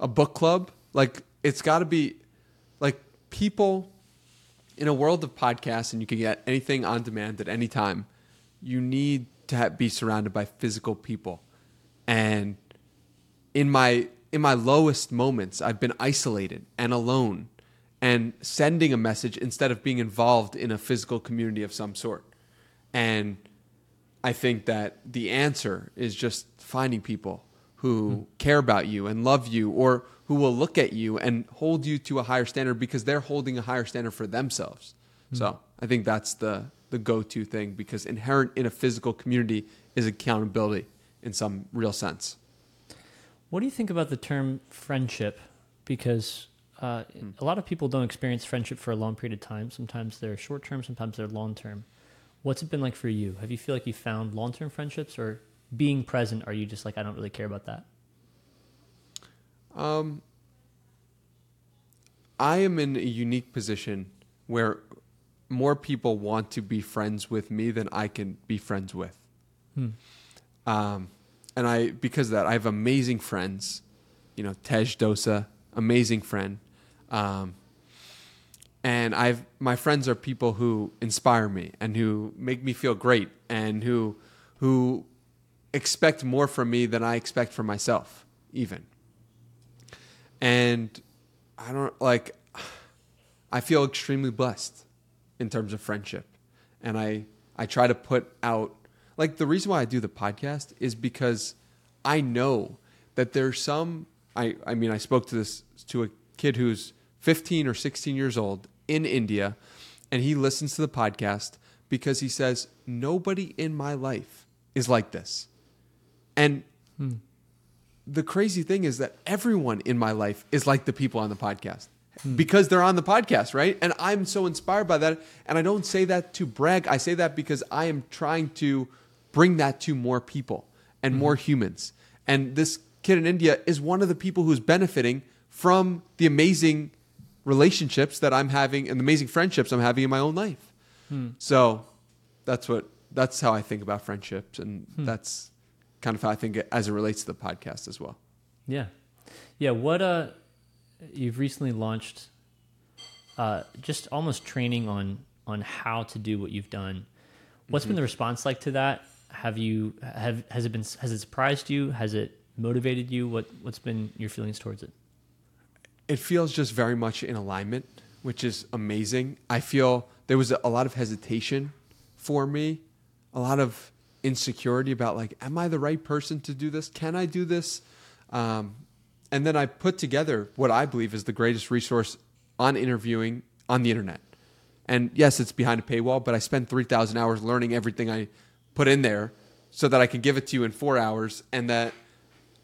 a book club. Like it's got to be like people in a world of podcasts, and you can get anything on demand at any time. You need to have, be surrounded by physical people, and in my in my lowest moments, I've been isolated and alone and sending a message instead of being involved in a physical community of some sort. And I think that the answer is just finding people who mm. care about you and love you or who will look at you and hold you to a higher standard because they're holding a higher standard for themselves. Mm. So I think that's the, the go to thing because inherent in a physical community is accountability in some real sense.
What do you think about the term friendship? Because uh, hmm. a lot of people don't experience friendship for a long period of time. Sometimes they're short term, sometimes they're long term. What's it been like for you? Have you feel like you found long term friendships, or being present? Are you just like I don't really care about that?
Um, I am in a unique position where more people want to be friends with me than I can be friends with. Hmm. Um, and I because of that I have amazing friends. You know, Tej Dosa, amazing friend. Um, and I've my friends are people who inspire me and who make me feel great and who who expect more from me than I expect from myself, even. And I don't like. I feel extremely blessed in terms of friendship, and I I try to put out like the reason why I do the podcast is because I know that there's some I I mean I spoke to this to a kid who's 15 or 16 years old in India and he listens to the podcast because he says nobody in my life is like this. And hmm. the crazy thing is that everyone in my life is like the people on the podcast hmm. because they're on the podcast, right? And I'm so inspired by that. And I don't say that to brag. I say that because I am trying to bring that to more people and mm-hmm. more humans. And this kid in India is one of the people who's benefiting from the amazing relationships that I'm having and the amazing friendships I'm having in my own life. Hmm. So that's what that's how I think about friendships, and hmm. that's kind of how I think it, as it relates to the podcast as well.
Yeah, yeah. What uh, you've recently launched, uh, just almost training on on how to do what you've done. What's mm-hmm. been the response like to that? have you have has it been has it surprised you? Has it motivated you? What what's been your feelings towards it?
It feels just very much in alignment, which is amazing. I feel there was a lot of hesitation for me, a lot of insecurity about like, am I the right person to do this? Can I do this? Um, and then I put together what I believe is the greatest resource on interviewing on the internet. And yes, it's behind a paywall, but I spent 3,000 hours learning everything I put in there so that I can give it to you in four hours and that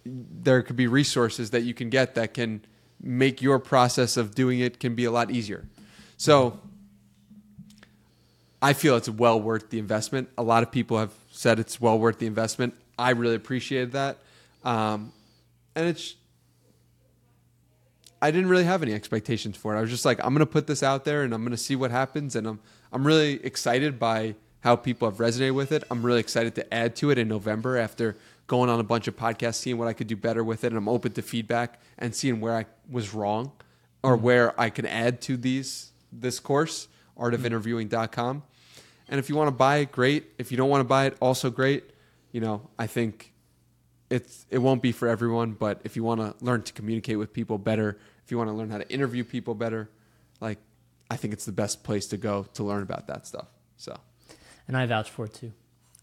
there could be resources that you can get that can make your process of doing it can be a lot easier. So I feel it's well worth the investment. A lot of people have said it's well worth the investment. I really appreciated that. Um, and it's, I didn't really have any expectations for it. I was just like, I'm going to put this out there and I'm going to see what happens. And I'm, I'm really excited by how people have resonated with it. I'm really excited to add to it in November after going on a bunch of podcasts, seeing what I could do better with it. And I'm open to feedback and seeing where I was wrong or where I can add to these, this course, artofinterviewing.com. And if you want to buy it, great. If you don't want to buy it, also great. You know, I think it's it won't be for everyone, but if you want to learn to communicate with people better, if you want to learn how to interview people better, like I think it's the best place to go to learn about that stuff. So,
and I vouch for it too.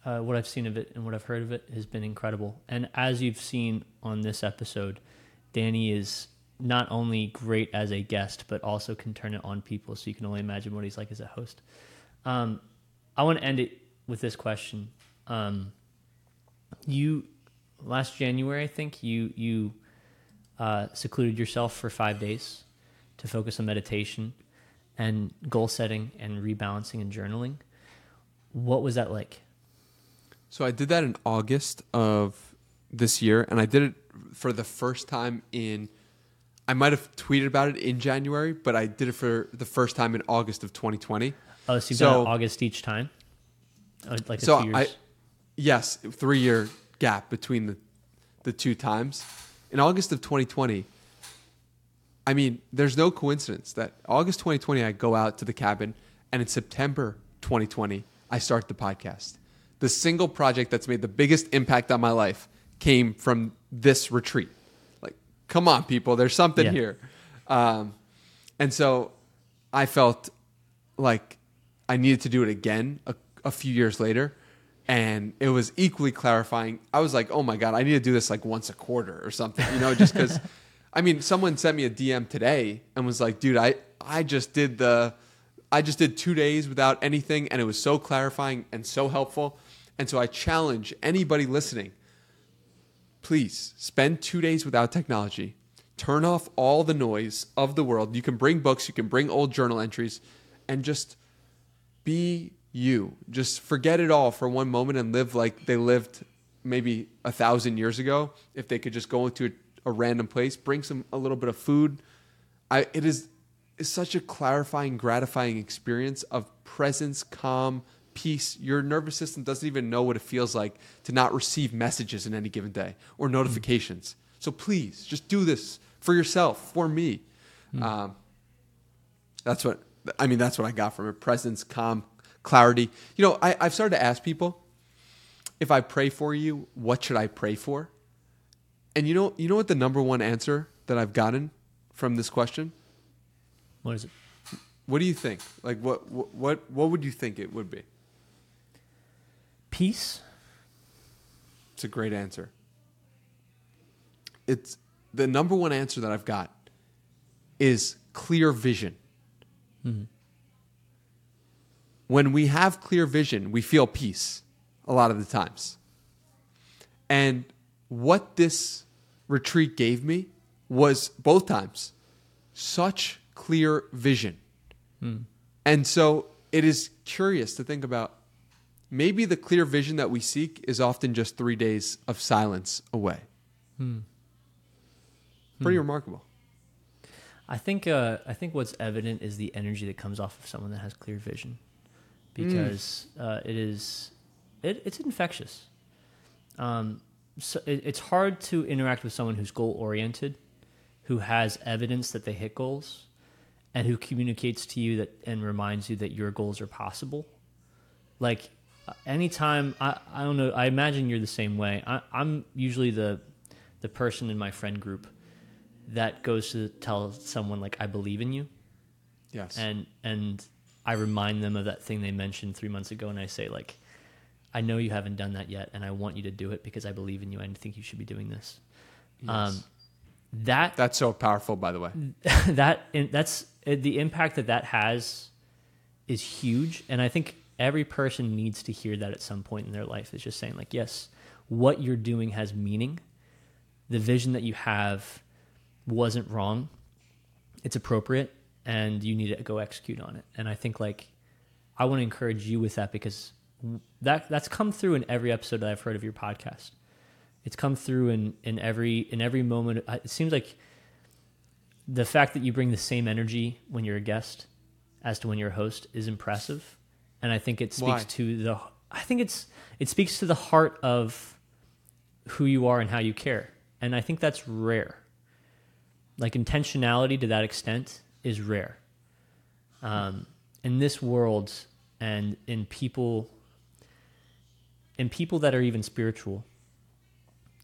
Uh, what I've seen of it and what I've heard of it has been incredible. And as you've seen on this episode, Danny is not only great as a guest, but also can turn it on people. So you can only imagine what he's like as a host. Um, I want to end it with this question. Um, you last January, I think you you uh, secluded yourself for five days to focus on meditation and goal setting and rebalancing and journaling. What was that like?
so I did that in August of this year, and I did it for the first time in. I might have tweeted about it in January, but I did it for the first time in August of 2020.
Oh, so you've
So-
done August each time, Oh, like
so. I, yes, three year gap between the, the two times. In August of 2020, I mean, there's no coincidence that August 2020, I go out to the cabin, and in September 2020, I start the podcast. The single project that's made the biggest impact on my life came from this retreat. Like, come on, people, there's something
Yeah.
here. Um, and so I felt like I needed to do it again a, a few years later. And it was equally clarifying. I was like, oh my God, I need to do this like once a quarter or something, you know, just because. [laughs] I mean, someone sent me a DM today and was like, dude, I, I just did the, I just did two days without anything. And it was so clarifying and so helpful. And so I challenge anybody listening please spend two days without technology. Turn off all the noise of the world. You can bring books, you can bring old journal entries, and just be you. Just forget it all for one moment and live like they lived maybe a thousand years ago. If they could just go into a, a random place, bring some a little bit of food. I it is is such a clarifying, gratifying experience of presence, calm, peace. Your nervous system doesn't even know what it feels like to not receive messages in any given day or notifications. So please, just do this for yourself, for me. Um, that's what I mean. That's what I got from it: presence, calm, clarity. You know, I, I've started to ask people if I pray for you, what should I pray for? And you know, you know what the number one answer that I've gotten from this question?
what is it?
What do you think? Like, what what what, what would you think it would be?
Peace.
It's a great answer. It's the number one answer that I've got is clear vision. Mm-hmm. When we have clear vision, we feel peace a lot of the times. And what this retreat gave me was both times such clear vision. Hmm. And so it is curious to think about maybe the clear vision that we seek is often just three days of silence away. Hmm. Pretty hmm. remarkable.
I think uh, I think what's evident is the energy that comes off of someone that has clear vision, because uh, it is it, it's infectious. Um, so it, it's hard to interact with someone who's goal oriented, who has evidence that they hit goals, and who communicates to you that and reminds you that your goals are possible. Like anytime I, I don't know I imagine you're the same way. I, I'm usually the the person in my friend group that goes to tell someone like I believe in you
Yes.
and and I remind them of that thing they mentioned three months ago and I say like I know you haven't done that yet and I want you to do it because I believe in you and I think you should be doing this. Um, that
That's so powerful, by the way. [laughs]
that that's uh, the impact that that has is huge and i think every person needs to hear that at some point in their life is just saying like yes what you're doing has meaning the vision that you have wasn't wrong it's appropriate and you need to go execute on it. And I think like I want to encourage you with that because that that's come through in every episode that I've heard of your podcast. It's come through in in every in every moment. It seems like the fact that you bring the same energy when you're a guest as to when you're a host is impressive, and I think it speaks
Why?
to the. I think it's it speaks to the heart of who you are and how you care, and I think that's rare. Like intentionality to that extent is rare. Um, in this world and in people in people that are even spiritual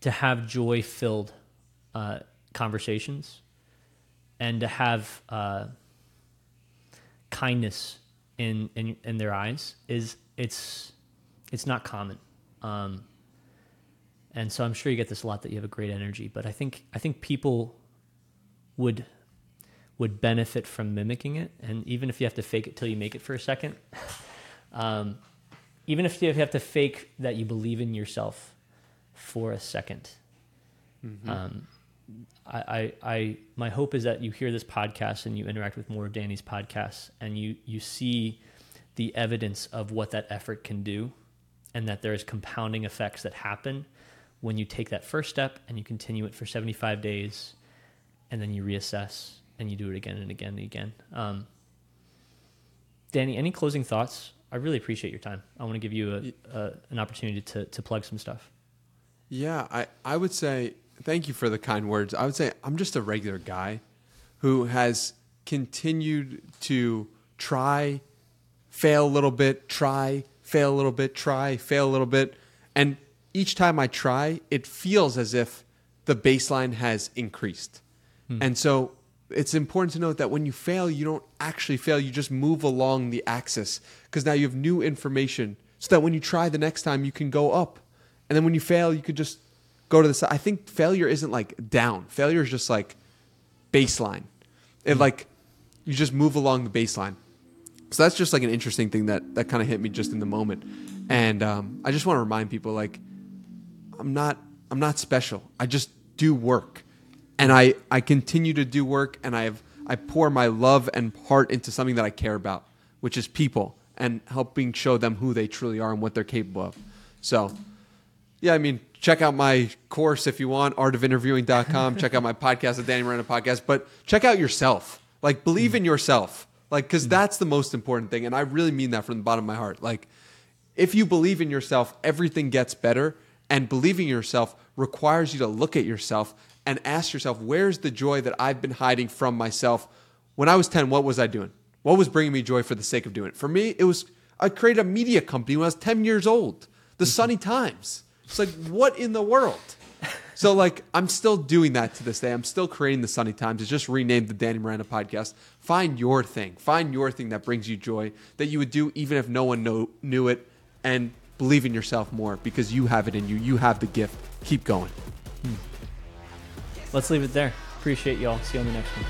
to have joy filled uh, conversations and to have uh, kindness in, in in their eyes is it's it's not common um, and so I'm sure you get this a lot that you have a great energy but I think I think people would would benefit from mimicking it. And even if you have to fake it till you make it for a second [laughs] um, even if you have to fake that you believe in yourself for a 2nd um, I, I, I, my hope is that you hear this podcast and you interact with more of Danny's podcasts and you, you see the evidence of what that effort can do and that there's compounding effects that happen when you take that first step and you continue it for 75 days and then you reassess and you do it again and again and again. Um, Danny, any closing thoughts? I really appreciate your time. I want to give you a, a, an opportunity to, to plug some stuff.
Yeah, I, I would say thank you for the kind words. I would say I'm just a regular guy who has continued to try, fail a little bit, try, fail a little bit, try, fail a little bit. And each time I try, it feels as if the baseline has increased. And so it's important to note that when you fail, you don't actually fail. You just move along the axis because now you have new information so that when you try the next time, you can go up. And then when you fail, you could just go to the side. I think failure isn't like down, failure is just like baseline. It like you just move along the baseline. So that's just like an interesting thing that that kind of hit me just in the moment. And um, I just want to remind people like I'm not I'm not special. I just do work. And I I continue to do work and I have I pour my love and heart into something that I care about, which is people and helping show them who they truly are and what they're capable of. So, yeah, I mean, check out my course if you want, artofinterviewing.com. check out my podcast, the Danny Miranda podcast, but check out yourself. Like, believe in yourself. Like, because mm-hmm. that's the most important thing. And I really mean that from the bottom of my heart. Like, if you believe in yourself, everything gets better. And believing in yourself requires you to look at yourself and ask yourself, where's the joy that I've been hiding from myself? When I was 10, what was I doing? What was bringing me joy for the sake of doing it? For me, it was I created a media company when I was 10 years old, the mm-hmm. Sunny Times. It's like, what in the world? So, like, I'm still doing that to this day. I'm still creating the Sunny Times. It's just renamed the Danny Miranda podcast. Find your thing. Find your thing that brings you joy that you would do even if no one know, knew it. And believe in yourself more because you have it in you. You have the gift. Keep going. Hmm.
Let's leave it there. Appreciate y'all. See you on the next one.